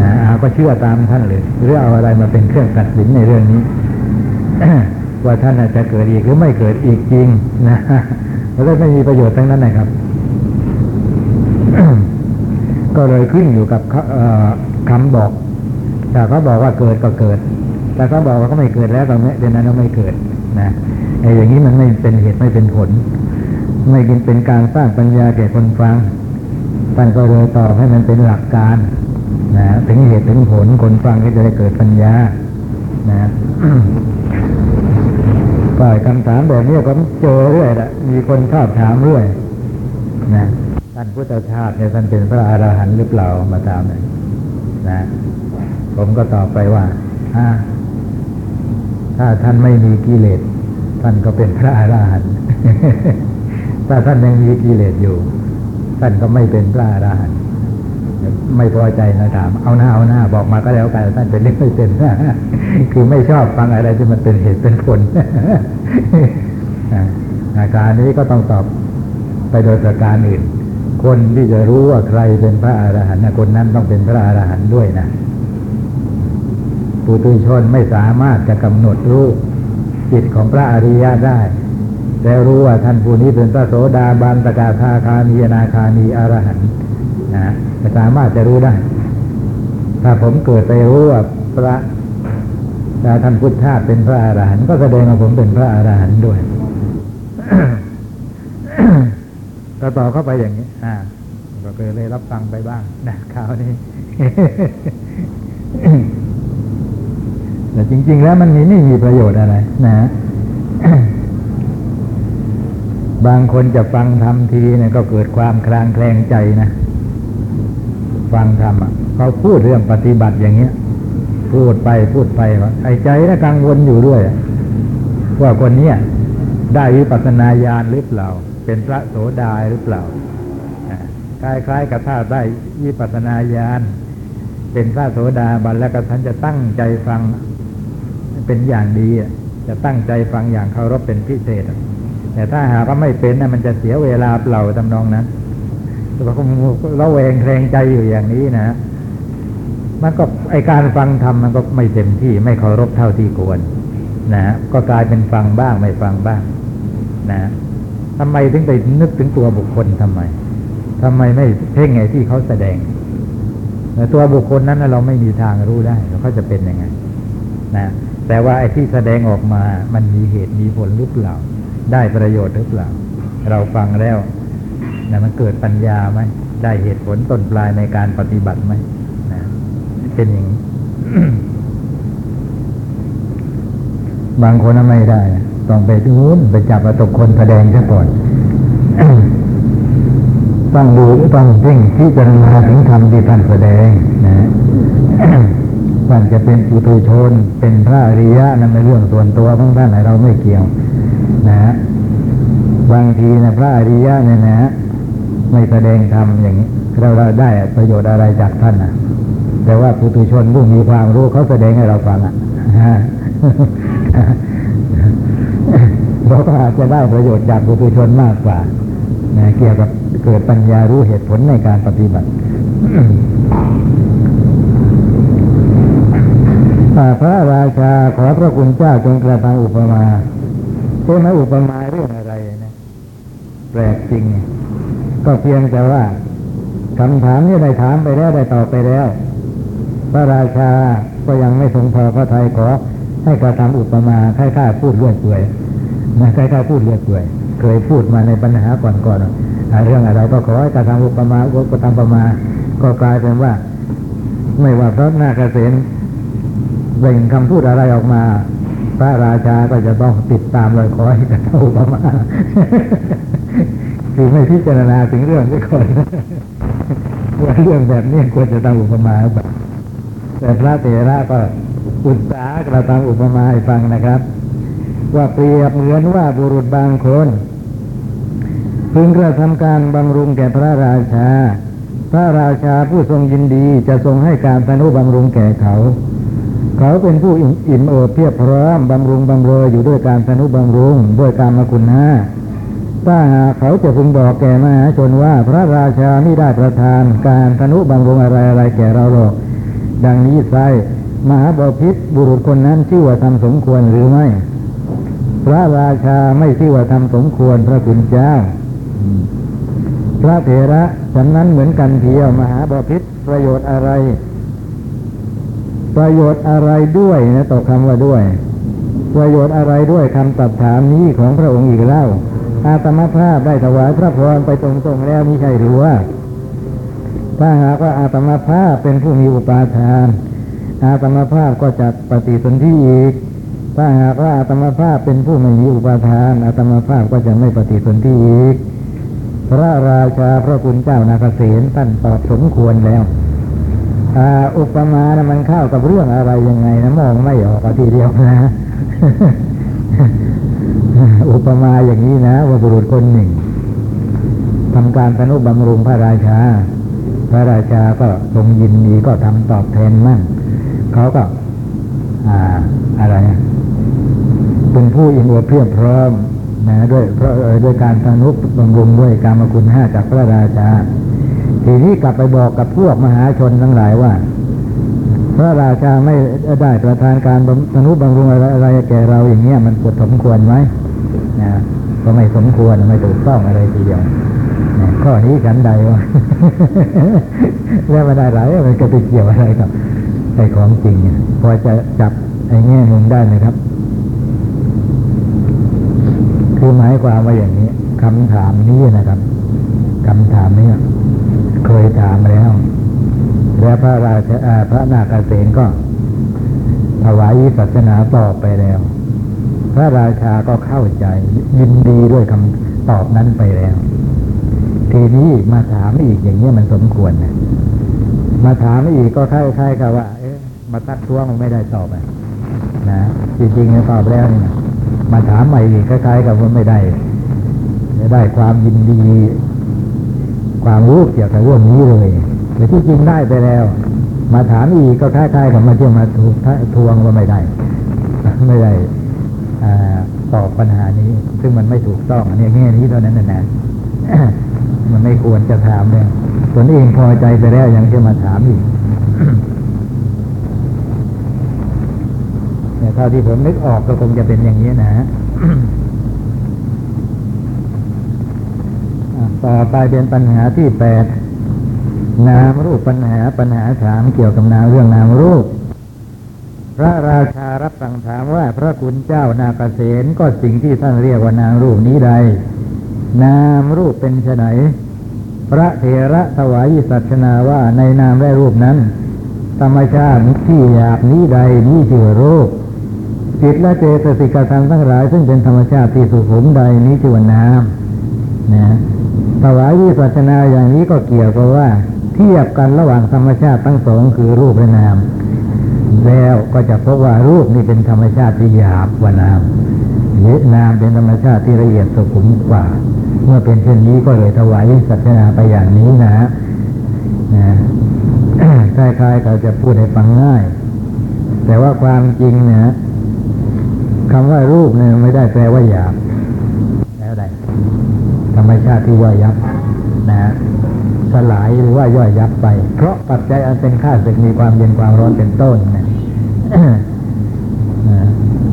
นะอาก็เชื่อตามท่านเลยหรือเอาอะไรมาเป็นเครื่องตัดสินในเรื่องนี้ว่าท่านอาจจะเกิดอีกหรือไม่เกิดอีกจริงนะแล้วก็ไม่มีประโยชน์ทั้งนั้นนะครับ ก็เลยขึ้นอยู่กับคำบอก แต่เขาบอกว่าเกิดก็เกิด แต่เขาบอกว่าก็ไม่เกิดแล้วตรงนี้เดี๋ยวนั้นก็ไม่เกิดนะไอ้อย่างนี้มันไม่เป็นเหตุไม่เป็นผล ไม่เป็นการสร้างปัญญาแก่คนฟังท่านก็เลยตอบให้มันเป็นหลักการนะถึงเหตุถึงผลคนฟังก็จะได้เกิดปัญญานะฝ่ายคำถามแบบนี้ผมเจอเรื่อยละมีคนชอบถามเรื่อยนะท่านพุทธชาติเนี่ยท่านเป็นพระอรหันต์หรือเปล่ามาถามเลยนะ ผมก็ตอบไปว่าอ่า ถ้าท่านไม่มีกิเลสท่านก็เป็นพระอรหันต์ถ้าท่านยังมีกิเลสอยู่ ท่านก็ไม่เป็นพระอรหันต์ไม่พอใจนะถาม เอาหน้าเอาหน้าบอกมาก็แล้วกันท่านเป็นเรื่องไม่เป็นคือไม่ชอบฟังอะไรที่มันเป็นเหตุเป็นผลอาการนี้ก็ต้องตอบไปโดยประการอื่น คนที่จะรู้ว่าใครเป็นพระอรหันต์คนนั้นต้องเป็นพระอรหันต์ด้วยนะ ปุถุชนไม่สามารถจะกำหนดรู้จิตของพระอริยะได้ แต่รู้ว่าท่านผู้นี้เป็นพระโสดาบันตกาธาคามีนาคามีอรหันต์นะจะสามารถจะรู้ได้ ถ้าผมเกิดไปรู้ว่าพระถ้าท่านพุทธาเป็นพระอรหันต์ก็แสดงว่าผมเป็นพระอรหันต์ด้วยก็ต่อเข้าไปอย่างนี้ อ่า ก็เคยเลยรับฟังไปบ้างนะคราวนี้ แต่จริง ๆ แล้วมันมีไม่มีประโยชน์อะไร นะบางคนจะฟังทำทีเนี่ยก็เกิดความคลางแคลงใจนะ ฟังทำอะเขาพูดเรื่องปฏิบัติอย่างเงี้ย พูดไปพูดไปว่าไอ้ใจนะกังวลอยู่ด้วยว่าคนเนี้ยได้วิปัสสนาญาณหรือเปล่า เป็นพระโสดาหรือเปล่าคล้ายๆกับถ้าได้วิปัสสนาญาณเป็นพระโสดาบันแล้วก็ท่านจะตั้งใจฟัง เป็นอย่างดีจะตั้งใจฟังอย่างเคารพเป็นพิเศษแต่ถ้าหากว่าไม่เป็นนะมันจะเสียเวลาเปล่าทำนองนั้นเราก็เราแวงแคลงใจอยู่อย่างนี้นะมันก็ไอการฟังธรรมมันก็ไม่เต็มที่ไม่เคารพเท่าที่ควร นะก็กลายเป็นฟังบ้างไม่ฟังบ้าง นะทำไมถึงไปนึกถึงตัวบุคคลทำไมทำไมไม่เพ่งไงที่เขาแสดงแต่ตัวบุคคลนั้นเราไม่มีทางรู้ได้เขาจะเป็นยังไง นะ แต่ว่าไอ้ที่แสดงออกมามันมีเหตุมีผลหรือเปล่า ได้ประโยชน์หรือเปล่า เราฟังแล้วนะมันเกิดปัญญาไหมได้เหตุผลต้นปลายในการปฏิบัติไหมนะเป็นอย่างนี้บางคนไม่ได้ ต้องไปดูไปจับประตกคนแสดงซะก่อนต้องดูต้องเพ่งที่จะมาถึงธรรมที่ท่านแสดงนะ ท่านจะเป็นปุถุชน เป็นพระอริยะนั่นเป็นเรื่องส่วนตัวของท่านเราไม่เกี่ยว นะบางทีนะพระอริยะเนี่ยนะไม่แสดงธรรมอย่างนี้เราเราได้ประโยชน์อะไรจากท่านนะแต่ว่าปุถุชนผู้มีความรู้เขาแสดงให้เราฟังอะเราก็อาจจะได้ประโยชน์จากปุถุชนมากกว่านะเกี่ยวกับเกิดปัญญารู้เหตุผลในการปฏิบัติ พระราชาขอพระคุณเจ้าจงกระทำอุปมาใช่ไหมอุปมาเรื่องอะไรนะแปลกจริง ก็เพียงแต่ว่าคำถามนี้ได้ถามไปแล้วได้ตอบไปแล้ว พระราชาก็ยังไม่ทรงพอพระทัยขอให้กระทำอุปมาคล้ายๆพูดเรื่อยเปื่อยนะคล้ายๆพูดเรื่อยเปื่อยเคยพูดมาในปัญหาก่อนๆเรื่องอะไรก็ขอให้กระทำอุปมาอุปทำประมา ก็กลายเป็นว่า ไม่ว่าพระนาคเษน เบ่งคำพูดอะไรออกมา พระราชาก็จะต้องติดตามเลยขอให้กระทำอุปมาคือไม่พิจารณาถึงเรื่องนี้ก่อนว่าเรื่องแบบนี้ควรจะทำอุปมาแบบแต่พระเถระก็อุตสาหกระทำอุปมาให้ฟังนะครับ ว่าเปรียบเหมือนว่าบุรุษบางคนพึงกระทำการบำรุงแก่พระราชา พระราชาผู้ทรงยินดีจะทรงให้การทนุบำรุงแก่เขา เขาเป็นผู้อิ่มเอิบเพียบพร้อมบำรุงบำเรออยู่ด้วยการทนุบำรุงด้วยการมาคุณห้าถ้าหากเขาจะพึงบอกแก่มหาชนว่าพระราชาไม่ได้ประทานการทนุบำรุงอะไรอะไรแก่เราหรอกดังนี้ไซมหาบพิษบุรุษคนนั้นชื่อว่าทำสมควรหรือไม่ พระราชาไม่ชื่อว่าทำสมควรพระคุณเจ้า พระเถระฉันนั้นเหมือนกันเทียวมหาบพิษประโยชน์อะไร ประโยชน์อะไรด้วยนะต่อคำว่าด้วย ประโยชน์อะไรด้วยคำตัดถามนี้ของพระองค์อีกเล่า อาตมาภาพได้ถวายพระพรไปตรงๆแล้วมิใช่หรือว่า ถ้าหากว่าอาตมาภาพเป็นผู้มีอุปาทาน อาตมาภาพก็จะปฏิสนธิอีก ถ้าหากว่าอาตมาภาพเป็นผู้ไม่มีอุปาทาน อาตมาภาพก็จะไม่ปฏิสนธิอีก พระราชาพระคุณเจ้านาคเษนท่านตอบสมควรแล้ว อุปมานะมันเข้ากับเรื่องอะไรยังไงนะมองไม่ออกทีเดียวนะ อุปมาอย่างนี้นะว่าบุรุษคนหนึ่งทำการทนุบำรุงพระราชา พระราชาก็ทรงยินดีก็ทำตอบแทนมั่งเขาก็ อ่า อะไรเป็นผู้อินอวเพียบพร้อมนะด้วยเพราะด้วยการทนุบำรุงด้วยการมคุณห้าจากพระราชา ทีนี้กลับไปบอกกับพวกมหาชนทั้งหลายว่า พระราชาไม่ได้ประทานการทนุบำรุงอะไรอะไรแก่เราอย่างเงี้ยมันสมควรไหมนะก็ไม่สมควรไม่ถูกต้องอะไรทีเดียวข้อนี้ฉันใดวะแล้วมาได้หลายมันก็ไปเกี่ยวอะไรกับไอ้ของจริงพอจะจับไอ้แง่มุมได้ไหมครับ คือหมายความว่าอย่างนี้คำถามนี้นะครับคำถามนี้ เคยถามแล้ว แล้วพระราชาพระนาคเษนก็ ถวายศาสนาตอบไปแล้ว พระราชาก็เข้าใจ ยินดีด้วยคำตอบนั้นไปแล้ว ทีนี้มาถามอีกอย่างเงี้ยมันสมควรนะมาถามอีกก็คล้ายๆกับว่า เอ๊ะมาตักท้วงมันไม่ได้ตอบนะจริงๆตอบแล้วนี่มาถามใหม่อีกคล้ายๆกับว่าไม่ได้ ไม่ได้ความยินดี ความรู้เกี่ยวกับเรื่องนี้เลยแต่ที่จริงได้ไปแล้ว มาถามอีกก็คล้ายๆกับมาเที่ยวมาทวงว่าไม่ได้ ไม่ได้ตอบปัญหานี้ ซึ่งมันไม่ถูกต้องอันนี้แง่นี้เท่านั้นนะมันไม่ควรจะถามเลยตนเองพอใจไปแล้วยังจะมาถามอีกเนี่ยเท่าที่ผมนึกออกก็คงจะเป็นอย่างนี้นะ ต่อไปเป็นปัญหาที่แปดนามรูปปัญหาปัญหาถามเกี่ยวกับนามเรื่องนามรูป พระราชารับสั่งถามว่าพระคุณเจ้านาเกษนก็สิ่งที่ท่านเรียกว่านามรูปนี้ใด นามรูปเป็นไนพระเถระถวายสัชนาว่าในนามและรูปนั้น ธรรมชาติที่อยากนี้ใดนี้ชื่อรูปจิตและเจตสิกธรรมทั้งหลาย ซึ่งเป็นธรรมชาติที่สุขุมใดนี้ชื่อว่านามนะ ถวายวิสัชนาอย่างนี้ก็เกี่ยวกับว่า เทียบกันระหว่างธรรมชาติทั้งสองคือรูปและนาม แล้วก็จะพบว่ารูปนี่เป็นธรรมชาติที่หยาบกว่านามหรือนามเป็นธรรมชาติที่ละเอียดสุขุมกว่า เมื่อเป็นเช่นนี้ก็เลยถวายสัจนาไปอย่างนี้นะนะคล้ายๆเขาจะพูดให้ฟังง่าย แต่ว่าความจริงเนี่ยคำว่ารูปเนี่ยไม่ได้แปลว่าหยาบ ธรรมชาติที่ย่อยยับนะสลายหรือว่าย่อยยับไป เพราะปัจจัยอันเป็นข้าศึกมีความเย็นความร้อนเป็นต้นนะ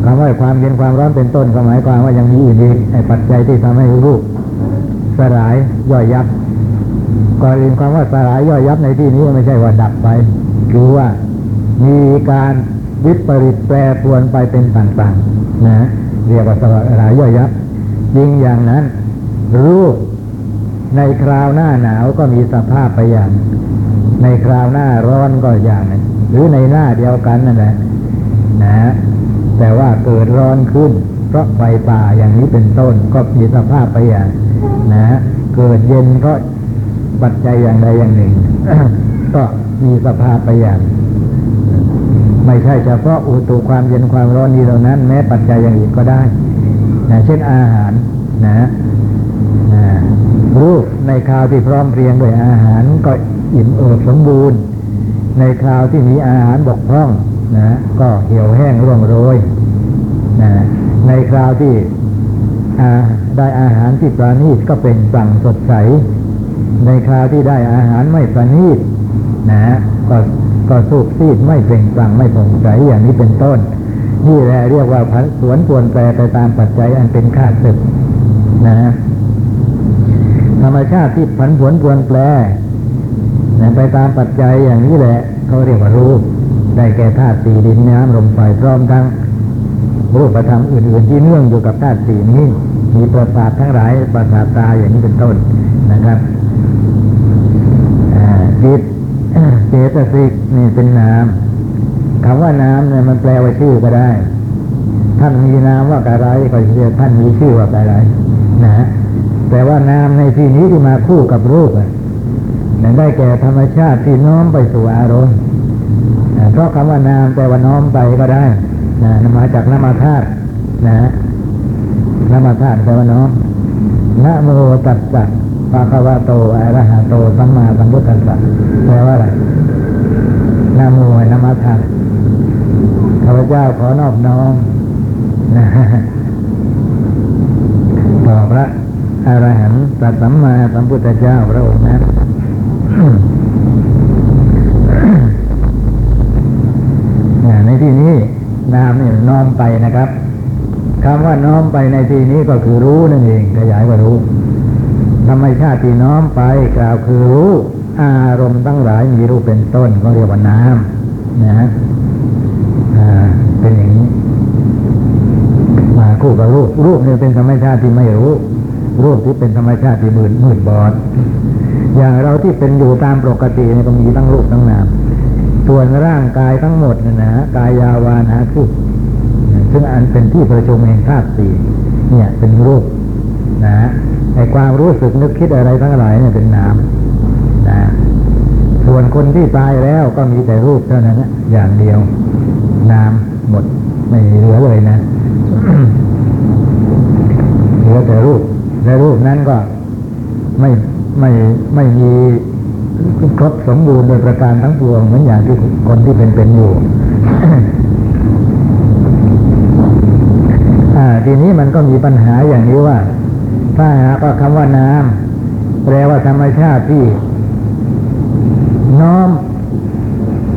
คำว่าความเย็นความร้อนเป็นต้นก็หมายความว่ายังมีอีกไอ้ปัจจัยที่ทำให้รูปสลายย่อยยับก่อนอื่นความว่าสลายย่อยยับในที่นี้ไม่ใช่ว่าดับไป คือว่ามีการวิปริตแปรปรวนไปเป็นต่างๆนะเรียกว่าสลายย่อยยับยิ่งอย่างนั้น รูปในคราวหน้าหนาวก็มีสภาพไปอย่าง ในคราวหน้าร้อนก็อย่างนั้นหรือในหน้าเดียวกันนั่นแหละนะแต่ว่าเกิดร้อนขึ้น เพราะไฟป่าอย่างนี้เป็นต้นก็มีสภาพไปอย่างนะเกิดเย็นก็ปัจจัยอย่างใดอย่างหนึ่ง ก็มีสภาพไปอย่างไม่ใช่เฉพาะอุตุความเย็นความร้อนนี้เท่านั้น แม้ปัจจัยอย่างอื่นก็ได้นะเช่นอาหารนะ รูป ในคราวที่พร้อมเพรียงด้วยอาหารก็อิ่มเอิบสมบูรณ์ ในคราวที่มีอาหารบกพร่องนะก็เหี่ยวแห้งร่วงโรยนะในคราวที่ได้อาหารที่ประณีตก็เป็นสั่งสดใส ในคราวที่ได้อาหารไม่ประณีตนะก็ก็สูบซีดไม่เปล่งปลั่งไม่ผ่องใสอย่างนี้เป็นต้น นี่แหละเรียกว่าพันสวนปวนแปรไปตามปัจจัยอันเป็นข้าศึกนะ ธรรมชาติที่ผันผวนปวนแปรไปตามปัจจัยอย่างนี้แหละเขาเรียกว่ารูป ได้แก่ธาตุสี่ดินน้ำลมไฟพร้อมทั้งรูปธรรมอื่นๆที่เนื่องอยู่กับธาตุสี่นี้ มีประสาททั้งหลายประสาทตาอย่างนี้เป็นต้นนะครับจิตเจตสิกนี่เป็นนามคำว่าน้ำเนี่ยมันแปลว่าชื่อก็ได้ ท่านมีนามว่าอะไรก็เรียกท่านมีชื่อว่าอะไรนะ แต่ว่านามในที่นี้ที่มาคู่กับรูปนั่นได้แก่ธรรมชาติที่น้อมไปสู่อารมณ์เพราะคำว่านามแปลว่าน้อมไปก็ได้นะมาจากนามธาตุนะนามธาตุแปลว่าน้อมนะโมตัสสะปะคะวะโตอะระหะโตสัมมาสัมพุทธัสสะแปลว่าอะไรนาโมนามธาตุข้าพเจ้าขอนอบน้อมนะต่อพระ อรหันต์สัตสัมมาสัมพุทธเจ้าพระองค์นั้นในที่นี้นามนี่น้อมไปนะครับคำว่าน้อมไปในที่นี้ก็คือรู้นั่นเองขยายว่ารู้ธรรมชาติที่น้อมไปกล่าวคือรู้อารมณ์ตั้งหลายมีรูปเป็นต้นก็เรียกว่าน้ำนะเป็นอย่างนี้ มาคู่กับรูปรูปเนี่ยเป็นธรรมชาติที่ไม่รู้ รูปที่เป็นธรรมชาติที่มืดมืดบอดอย่างเราที่เป็นอยู่ตามปกติเนี่ยก็มีทั้งรูปทั้งนามส่วนร่างกายทั้งหมดนะนะกายยาวานะคือซึ่งอันเป็นที่ประชุมแห่งธาตุสี่เนี่ยเป็นรูปนะไอ้ความรู้สึกนึกคิดอะไรทั้งหลายเนี่ยเป็นนามนะส่วนคนที่ตายแล้วก็มีแต่รูปเท่านั้นนะอย่างเดียวนามหมดไม่เหลือเลยนะเหลือแต่รูป และรูปนั้นก็ไม่ไม่ไม่มีครบสมบูรณ์โดยประการทั้งปวงเหมือนอย่างที่คนที่เป็นเป็นอยู่ทีนี้มันก็มีปัญหาอย่างนี้ว่า ถ้าหากว่าคำว่าน้ำแปลว่าธรรมชาติที่ น้อม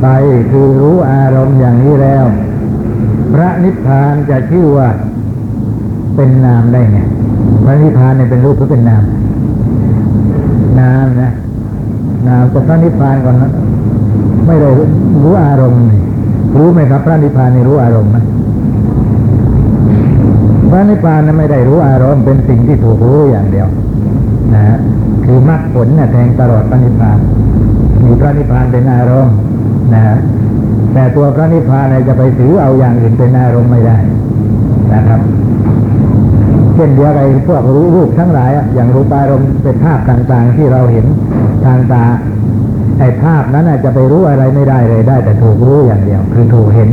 ไปคือรู้อารมณ์อย่างนี้แล้ว พระนิพพานจะชื่อว่าเป็นนามได้ไง พระนิพพานเนี่ยเป็นรูปหรือเป็นนามนามนะนามกับพระนิพพานก่อนนะไม่ได้รู้อารมณ์รู้ไหมครับ พระนิพพานนี่รู้อารมณ์ไหมพระนิพพานนั้นไม่ได้รู้อารมณ์เป็นสิ่งที่ถูกรู้อย่างเดียว นะคือมรรคผลเนี่ยแทงตลอดพระนิพพาน มีพระนิพพานเป็นอารมณ์นะแต่ตัวพระนิพพานเนี่ยจะไปถือเอาอย่างอื่นเป็นอารมณ์ไม่ได้นะครับ ช่นเดียวกับพวกรู้รูปทั้งหลาย อย่างรูปอารมณ์เป็นภาพต่างๆ ที่เราเห็นทางตาไอ้ภาพนั้นจะไปรู้อะไรไม่ได้เลยได้ แต่ถูกรู้อย่างเดียว คือถูกเห็น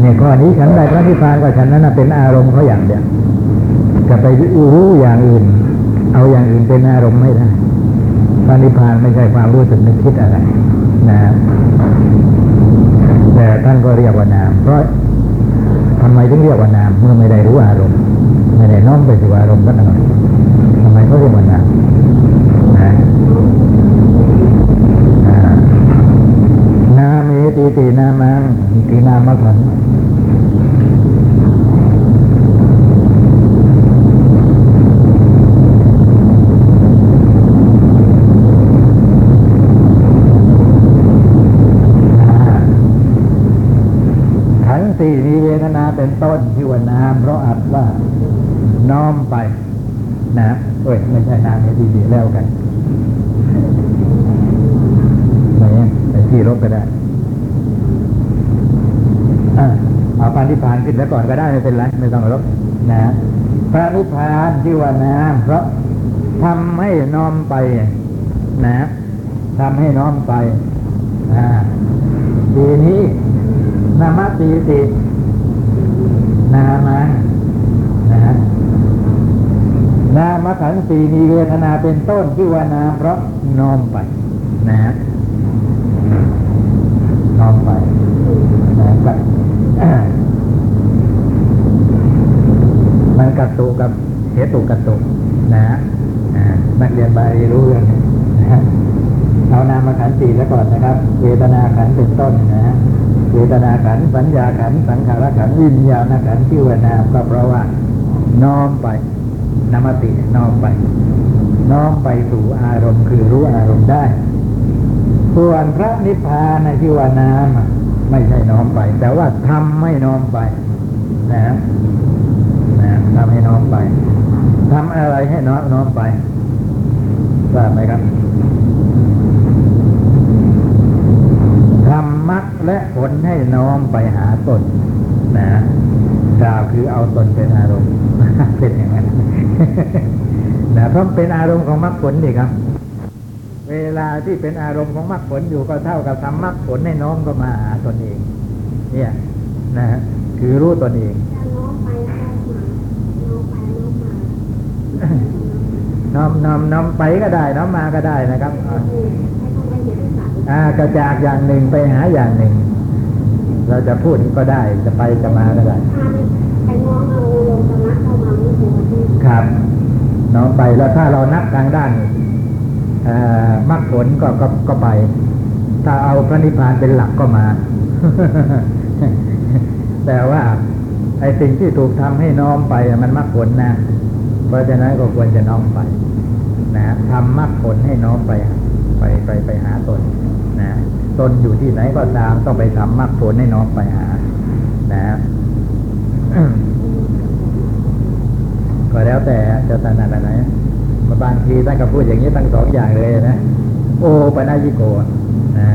เนี่ยข้อนี้ฉันใดพระนิพพานก็ฉันนั้นเป็นอารมณ์เขาอย่างเดียวจะไปรู้อย่างอื่น เอาอย่างอื่นเป็นอารมณ์ไม่ได้พระนิพพานไม่ใช่ความรู้สึกนึกคิดอะไรนะแต่ท่านก็เรียกว่านามเพราะ ทำไมถึงเรียกว่านามเมื่อไม่ได้รู้อารมณ์ไม่ได้น้อมไปสู่อารมณ์ก็หน่อยทำไมเขาเรียกว่านามนะอ่านาเมติตินามังตินามขันธ์ ขันธ์ สี่มีเวทนาเป็นต้นที่ว่านามเพราะอัดว่าน้อมไปนะเอ้ยไม่ใช่นามให้ดีๆแล้วกันไม่ไปที่ลบก็ได้อะเอาปานิพพานขึ้นแล้วก่อนก็ได้ไม่เป็นไรไม่ต้องลบนะพระนิพพานที่ว่านามเพราะทำให้น้อมไปนะทำให้น้อมไปอ่าทีนี้ นามาตีตินามานะฮะนามขันธ์สี่มีเวทนาเป็นต้นที่ว่านามเพราะน้อมไป นะฮะน้อมไปนะกับมันกระตุกับเหตุกระตุกนะฮะอ่านักเรียนบาลีรู้เรื่องนะฮะเอานามขันธ์สี่แล้วก่อนนะครับ เวทนาขันเป็นต้นนะฮะ เวทนาขันธ์สัญญาขันธ์สังขารขันธ์วิญญาณขันธ์ชื่อว่านามก็เพราะว่าน้อมไปนามติน้อมไป น้อมไปสู่อารมณ์คือรู้อารมณ์ได้ ส่วนพระนิพพานนะชื่อว่านามไม่ใช่น้อมไป แต่ว่าทำไม่น้อมไป นะนะทำให้น้อมไปทำอะไรให้น้อมน้อมไปทราบไหมครับ ทำ มรรคและผลให้น้อมไปหาตนนะกล่าวคือเอาตนเป็นอารมณ์เป็นอย่างนั้นนะเพราะเป็นอารมณ์ของมรรคผลนี่ครับ เวลาที่เป็นอารมณ์ของมรรคผลอยู่ก็เท่ากับทำมรรคผลให้น้อมก็มาหาตนเอง เนี่ย นะฮะคือรู้ตนเองน้อมน้อมน้อมไปก็ได้น้อมมาก็ได้นะครับอ่า กระจากอย่างหนึ่งไปหาอย่างหนึ่ง เราจะพูดก็ได้จะไปจะมาก็ได้ครับน้อมไปแล้วถ้าเรานับทางด้านเอ่อมรรคผลก็ก็ก็ไป ถ้าเอาพระนิพพานเป็นหลักก็มา แต่ว่าไอ้สิ่งที่ถูกทำให้น้อมไปอะมันมรรคผลนะ เพราะฉะนั้นก็ควรจะน้อมไป นะทำมรรคผลให้น้อมไป ไปไปไปหาตนนะตนอยู่ที่ไหนก็ตามต้องไปทำมรรคผลให้น้อมไปหา นะก็แล้วแต่จะถนัดอะไรมาบางทีท่านก็พูดอย่างนี้ทั้งสองอย่างเลยนะโอปนายิโกนะ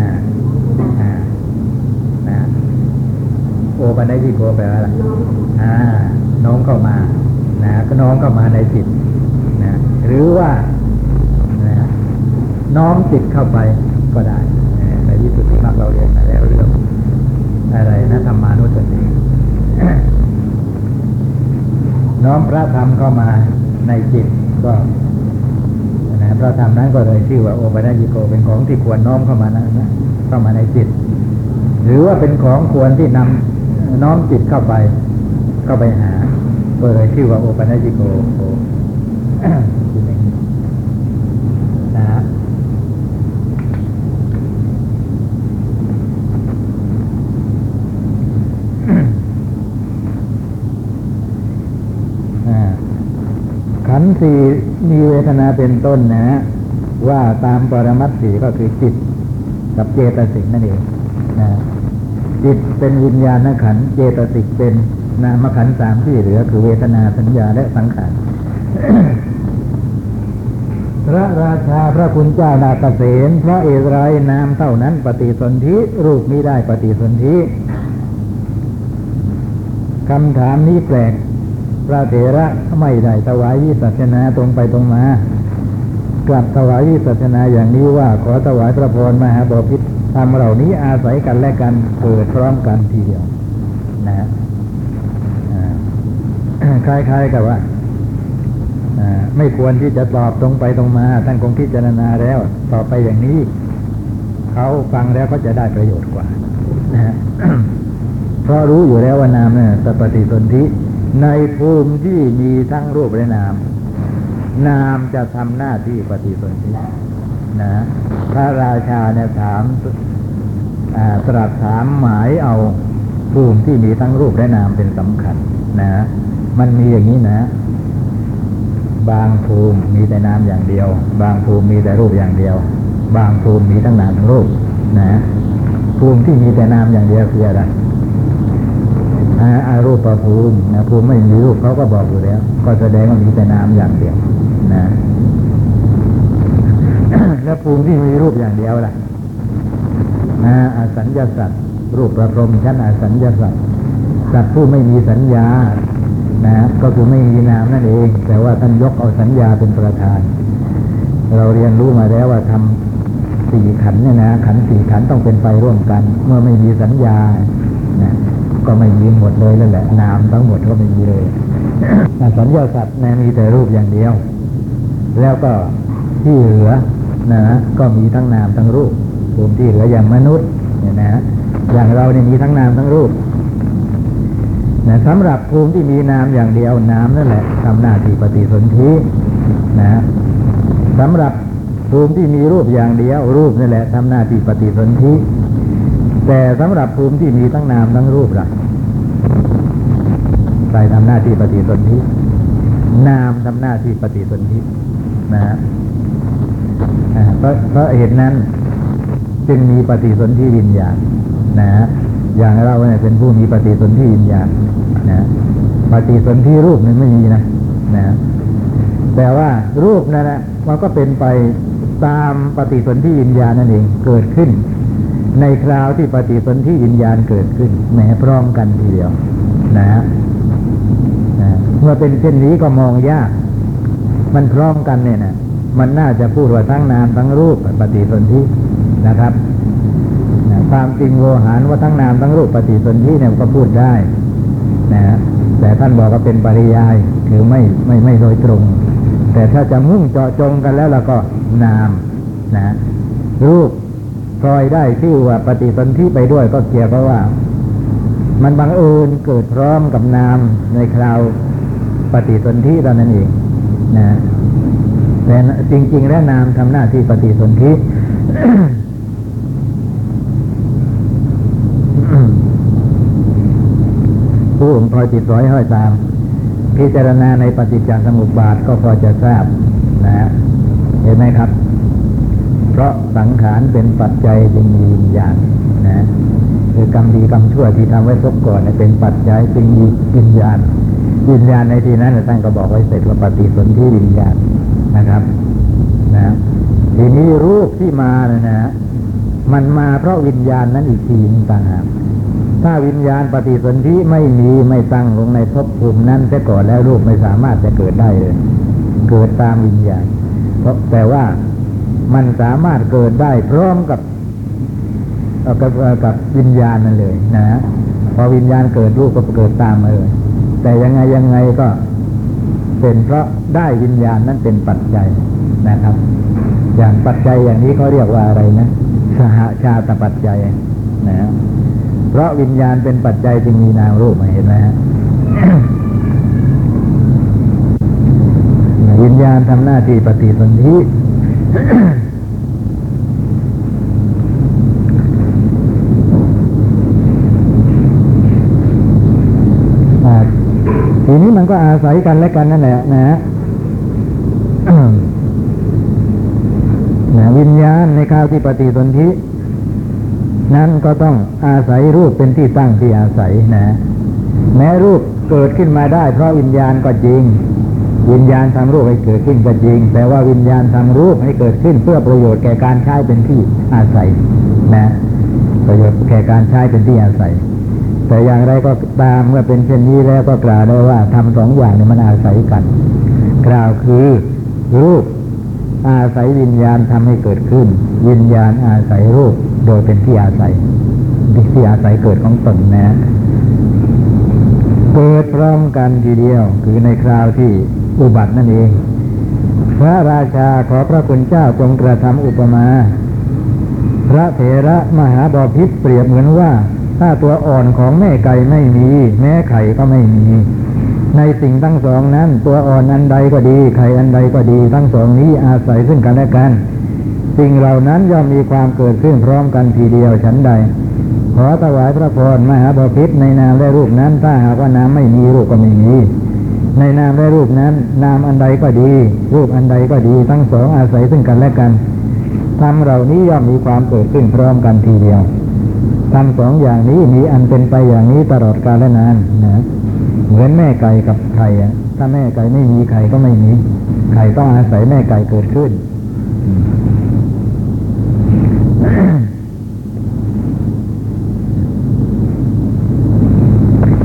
อ่านะโอปนายิโกแปลว่าอะไรอ่าน้องเข้ามา นะก็น้องเข้ามาในจิตนะหรือว่า น้อมจิตเข้าไปก็ได้ในที่สุดที่มากเราเรียนมาแล้วเรื่องอะไรนะธรรมานุสติน้อมพระธรรมเข้ามาในจิตก็นะพระธรรมนั้นก็เลยชื่อว่าโอปัญญิโกเป็นของที่ควรน้อมเข้ามานะนะเข้ามาในจิต หรือว่าเป็นของควรที่นำน้อมจิตเข้าไปเข้าไปหาก็เลยชื่อว่าโอปัญญิโกโอ ทีหนึ่งนะ อ่าขั นสี่มีเวทนาเป็นต้นนะว่าตามปรมัตถ์สี่ก็คือจิต กับเจตสิกนั่นเองนะจิตเป็นวิญญาณขันธ์เจตสิกเป็นนามขันธ์สามที่เหลือ คือเวทนาสัญญาและสังขารพระราชาพระคุณเจ้านาเกษพระเอไรยนามเท่านั้น ปฏิสนธิรูปนี้ได้ปฏิสนธิคำถามนี้แปลก พระเถระไม่ได้ถวายวิสัชนาตรงไปตรงมา กลับถวายวิสัชนาอย่างนี้ว่าขอถวายพระพรมหาบพิตรทำเหล่านี้อาศัยกันและกันเกิดพร้อมกันทีเดียว นะฮะคล้ายๆกับว่าาไม่ควรที่จะตอบตรงไปตรงมา ท่านคงพิจารณาแล้วตอบไปอย่างนี้ เขาฟังแล้วก็จะได้ประโยชน์กว่านะฮะเพราะรู้อยู่แล้วว่านามเนี่ยสปฏิสนธิ ในภูมิที่มีทั้งรูปและนาม นามจะทำหน้าที่ปฏิสนธินะ พระราชาเนี่ยถามตรัสถามหมายเอาภูมิที่มีทั้งรูปและนามเป็นสำคัญ นะ มันมีอย่างนี้นะ บางภูมิมีแต่นามอย่างเดียว บางภูมิมีแต่รูปอย่างเดียว บางภูมิมีทั้งนามทั้งรูป นะ ภูมิที่มีแต่นามอย่างเดียวคืออะไร อารูปประภูมินะภูมิไม่มีรูปเขาก็บอกอยู่แล้ว ก็แสดงว่ามีแต่นามอย่างเดียวนะแล้วภูมิที่มีรูปอย่างเดียวล่ะนะอาสัญญาสัตว์รูปประพรมชั้นอาสัญญาสัตว์สัตว์ผู้ไม่มีสัญญานะก็คือไม่มีนามนั่นเอง แต่ว่าท่านยกเอาสัญญาเป็นประธาน เราเรียนรู้มาแล้วว่าทำสี่ขันเนี่ยนะขันสี่ขันต้องเป็นไปร่วมกัน เมื่อไม่มีสัญญานะ ก็ไม่มีหมดเลยนั่นแหละ นามทั้งหมดก็ไม่มีเลยสัญญาสัตว์นะมีแต่รูปอย่างเดียว แล้วก็ที่เหลือนะก็มีทั้งนามทั้งรูปภูมิที่เหลืออย่างมนุษย์เนี่ยนะอย่างเราเนี่ยมีทั้งนามทั้งรูปนะสำหรับภูมิที่มีนามอย่างเดียวนามนั่นแหละทำหน้าที่ปฏิสนธินะสำหรับภูมิที่มีรูปอย่างเดียว รูปนั่นแหละทำหน้าที่ปฏิสนธิ แต่สำหรับภูมิที่มีทั้งนามทั้งรูปล่ะใครทำหน้าที่ปฏิสนธินามทำหน้าที่ปฏิสนธินะฮะเพราะเพราะเหตุนั้น จึงมีปฏิสนธิวิญญาณนะฮะอย่างเราเนี่ยเป็นผู้มีปฏิสนธิวิญญาณนะปฏิสนธิรูปนึ่ไม่มีนะนะแต่ว่ารูปนั่นแหละมันก็เป็นไปตามปฏิสนธิวิญญาณนั่นเองเกิดขึ้น ในคราวที่ปฏิสนธิวิญญาณเกิดขึ้นแหมพร้อมกันทีเดียว นะฮะนะเมื่อเป็นเช่นนี้ก็มองยาก มันพร้อมกันเนี่ยนะมันน่าจะพูดว่าทั้งนามทั้งรูปปฏิสนธินะครับนะความจริงโวหารว่าทั้งนามทั้งรูปปฏิสนธิเนี่ยก็พูดได้นะฮะแต่ท่านบอกว่าเป็นปริยายคือไม่ไม่ไม่โดยตรง แต่ถ้าจะมุ่งเจาะจงกันแล้วเราก็นามนะรูป พลอยได้ชื่อว่าปฏิสนธิไปด้วยก็เกี่ยวกับว่า มันบังเอิญเกิดพร้อมกับนามในคราวปฏิสนธิตอนนั้นเองนะแต่จริง ๆ แล้วนามทำหน้าที่ปฏิสนธิผู้องคอยติดร้อยห้อยตาม พิจารณาในปฏิจจสมุปบาทก็พอจะทราบนะฮะเห็นไหมครับ เพราะสังขารเป็นปัจจัยจึงมีวิญญาณนะคือกรรมดีกรรมชั่วที่ทำไว้พบก่อนเป็นปัจจัยจึงมีวิญญาณ วิญญาณในที่นั้นท่านก็บอกไว้เสร็จว่าปฏิสนธิวิญญาณนะครับนะทีนี้รูปที่มานะนะมันมาเพราะวิญญาณนั้นอีกทีนึงต่างหากถ้าวิญญาณปฏิสนธิไม่มีไม่ตั้งลงในภพภูมินั้นแต่ก่อนแล้วรูปไม่สามารถจะเกิดได้เลย เกิดตามวิญญาณเพราะแต่ว่า มันสามารถเกิดได้พร้อมกับกับกับวิญญาณนั่นเลยนะฮะพอวิญญาณเกิดรูปก็เกิดตามมาเลยแต่ยังไงยังไงก็เป็นเพราะได้วิญญาณนั้นเป็นปัจจัยนะครับ อย่างปัจจัยอย่างนี้เขาเรียกว่าอะไรนะสหชาตปัจจัยนะฮะเพราะวิญญาณเป็นปัจจัยจึงมีนามรูปมาเห็นไหมฮะวิญญาณทำหน้าที่ปฏิสนธิอ่า ทีนี้มันก็อาศัยกันและกันนั่นแหละนะฮะนะวิญญาณในคราวที่ปฏิสนธินั้นก็ต้องอาศัยรูปเป็นที่ตั้งที่อาศัยนะ แม้รูปเกิดขึ้นมาได้เพราะวิญญาณก็จริง วิญญาณทำรูปให้เกิดขึ้นก็จริง แต่ว่าวิญญาณทำรูปให้เกิดขึ้นเพื่อประโยชน์แก่การใช้เป็นที่อาศัยนะประโยชน์แก่การใช้เป็นที่อาศัย แต่อย่างไรก็ตามเมื่อเป็นเช่นนี้แล้วก็กล่าวได้ว่าทำสองอย่างนี้มันอาศัยกัน กล่าวคือรูปอาศัยวิญญาณทำให้เกิดขึ้น วิญญาณอาศัยรูปโดยเป็นที่อาศัยที่อาศัยเกิดของตนนะเกิดพร้อมกันทีเดียว คือในคราวที่ อุบัตินั่นเอง พระราชาขอพระคุณเจ้าจงกระทำอุปมา พระเถระมหาบพิษเปรียบเหมือนว่า ถ้าตัวอ่อนของแม่ไก่ไม่มี แม่ไข่ก็ไม่มี ในสิ่งทั้งสองนั้น ตัวอ่อนอันใดก็ดี ไข่อันใดก็ดี ทั้งสองนี้อาศัยซึ่งกันและกัน สิ่งเหล่านั้นย่อมมีความเกิดขึ้นพร้อมกันทีเดียวฉันใดขอถวายพระพรมหาบพิษในนามและรูปนั้น ถ้าหากว่าน้ำไม่มีรูปก็ไม่มี ในนามและรูปนั้น นามอันใดก็ดี รูปอันใดก็ดี ทั้งสองอาศัยซึ่งกันและกันธรรมเหล่านี้ย่อมมีความเกิดขึ้นพร้อมกันทีเดียวธรรมสองอย่างนี้มีอันเป็นไปอย่างนี้ตลอดกาลและนานนะเหมือนแม่ไก่กับไข่ถ้าแม่ไก่ไม่มีไข่ก็ไม่มีไข่ต้องอาศัยแม่ไก่เกิดขึ้น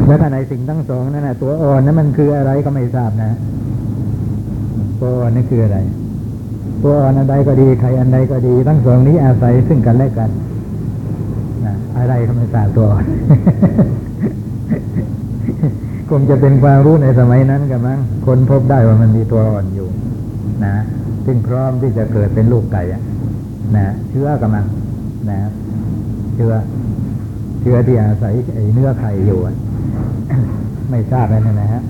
แล้วถ้าในสิ่งทั้งสองนั่นนะตัวอ่อนนั้นมันคืออะไรก็ไม่ทราบนะตัวอ่อนนี่คืออะไร ตัวอ่อนอันใดก็ดีใครอันใดก็ดี ทั้งสองนี้อาศัยซึ่งกันและกันนะอะไรก็ไม่ทราบตัวอ่อนคงจะเป็นความรู้ในสมัยนั้นกันมั้งคนพบได้ว่ามันมีตัวอ่อนอยู่ นะซึ่งพร้อมที่จะเกิดเป็นลูกไก่นะเชื้อกำลังนะเชื้อเชื้อที่อาศัยไอ้เนื้อไข่อยู่ ไม่ทราบเลยนะฮะ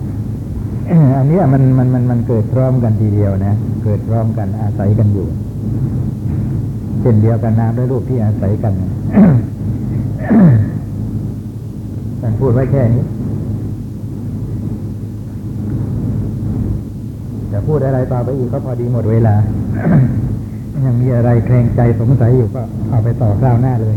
อันนี้มันมันมันมันเกิดพร้อมกันทีเดียวนะ เกิดพร้อมกันอาศัยกันอยู่เช่นเดียวกันน้ำและรูปที่อาศัยกันท่านพูดไว้แค่นี้ จะพูดอะไรต่อไปอีกก็พอดีหมดเวลา ยังมีอะไรแคลงใจสงสัยอยู่ก็เอาไปต่อคราวหน้าเลย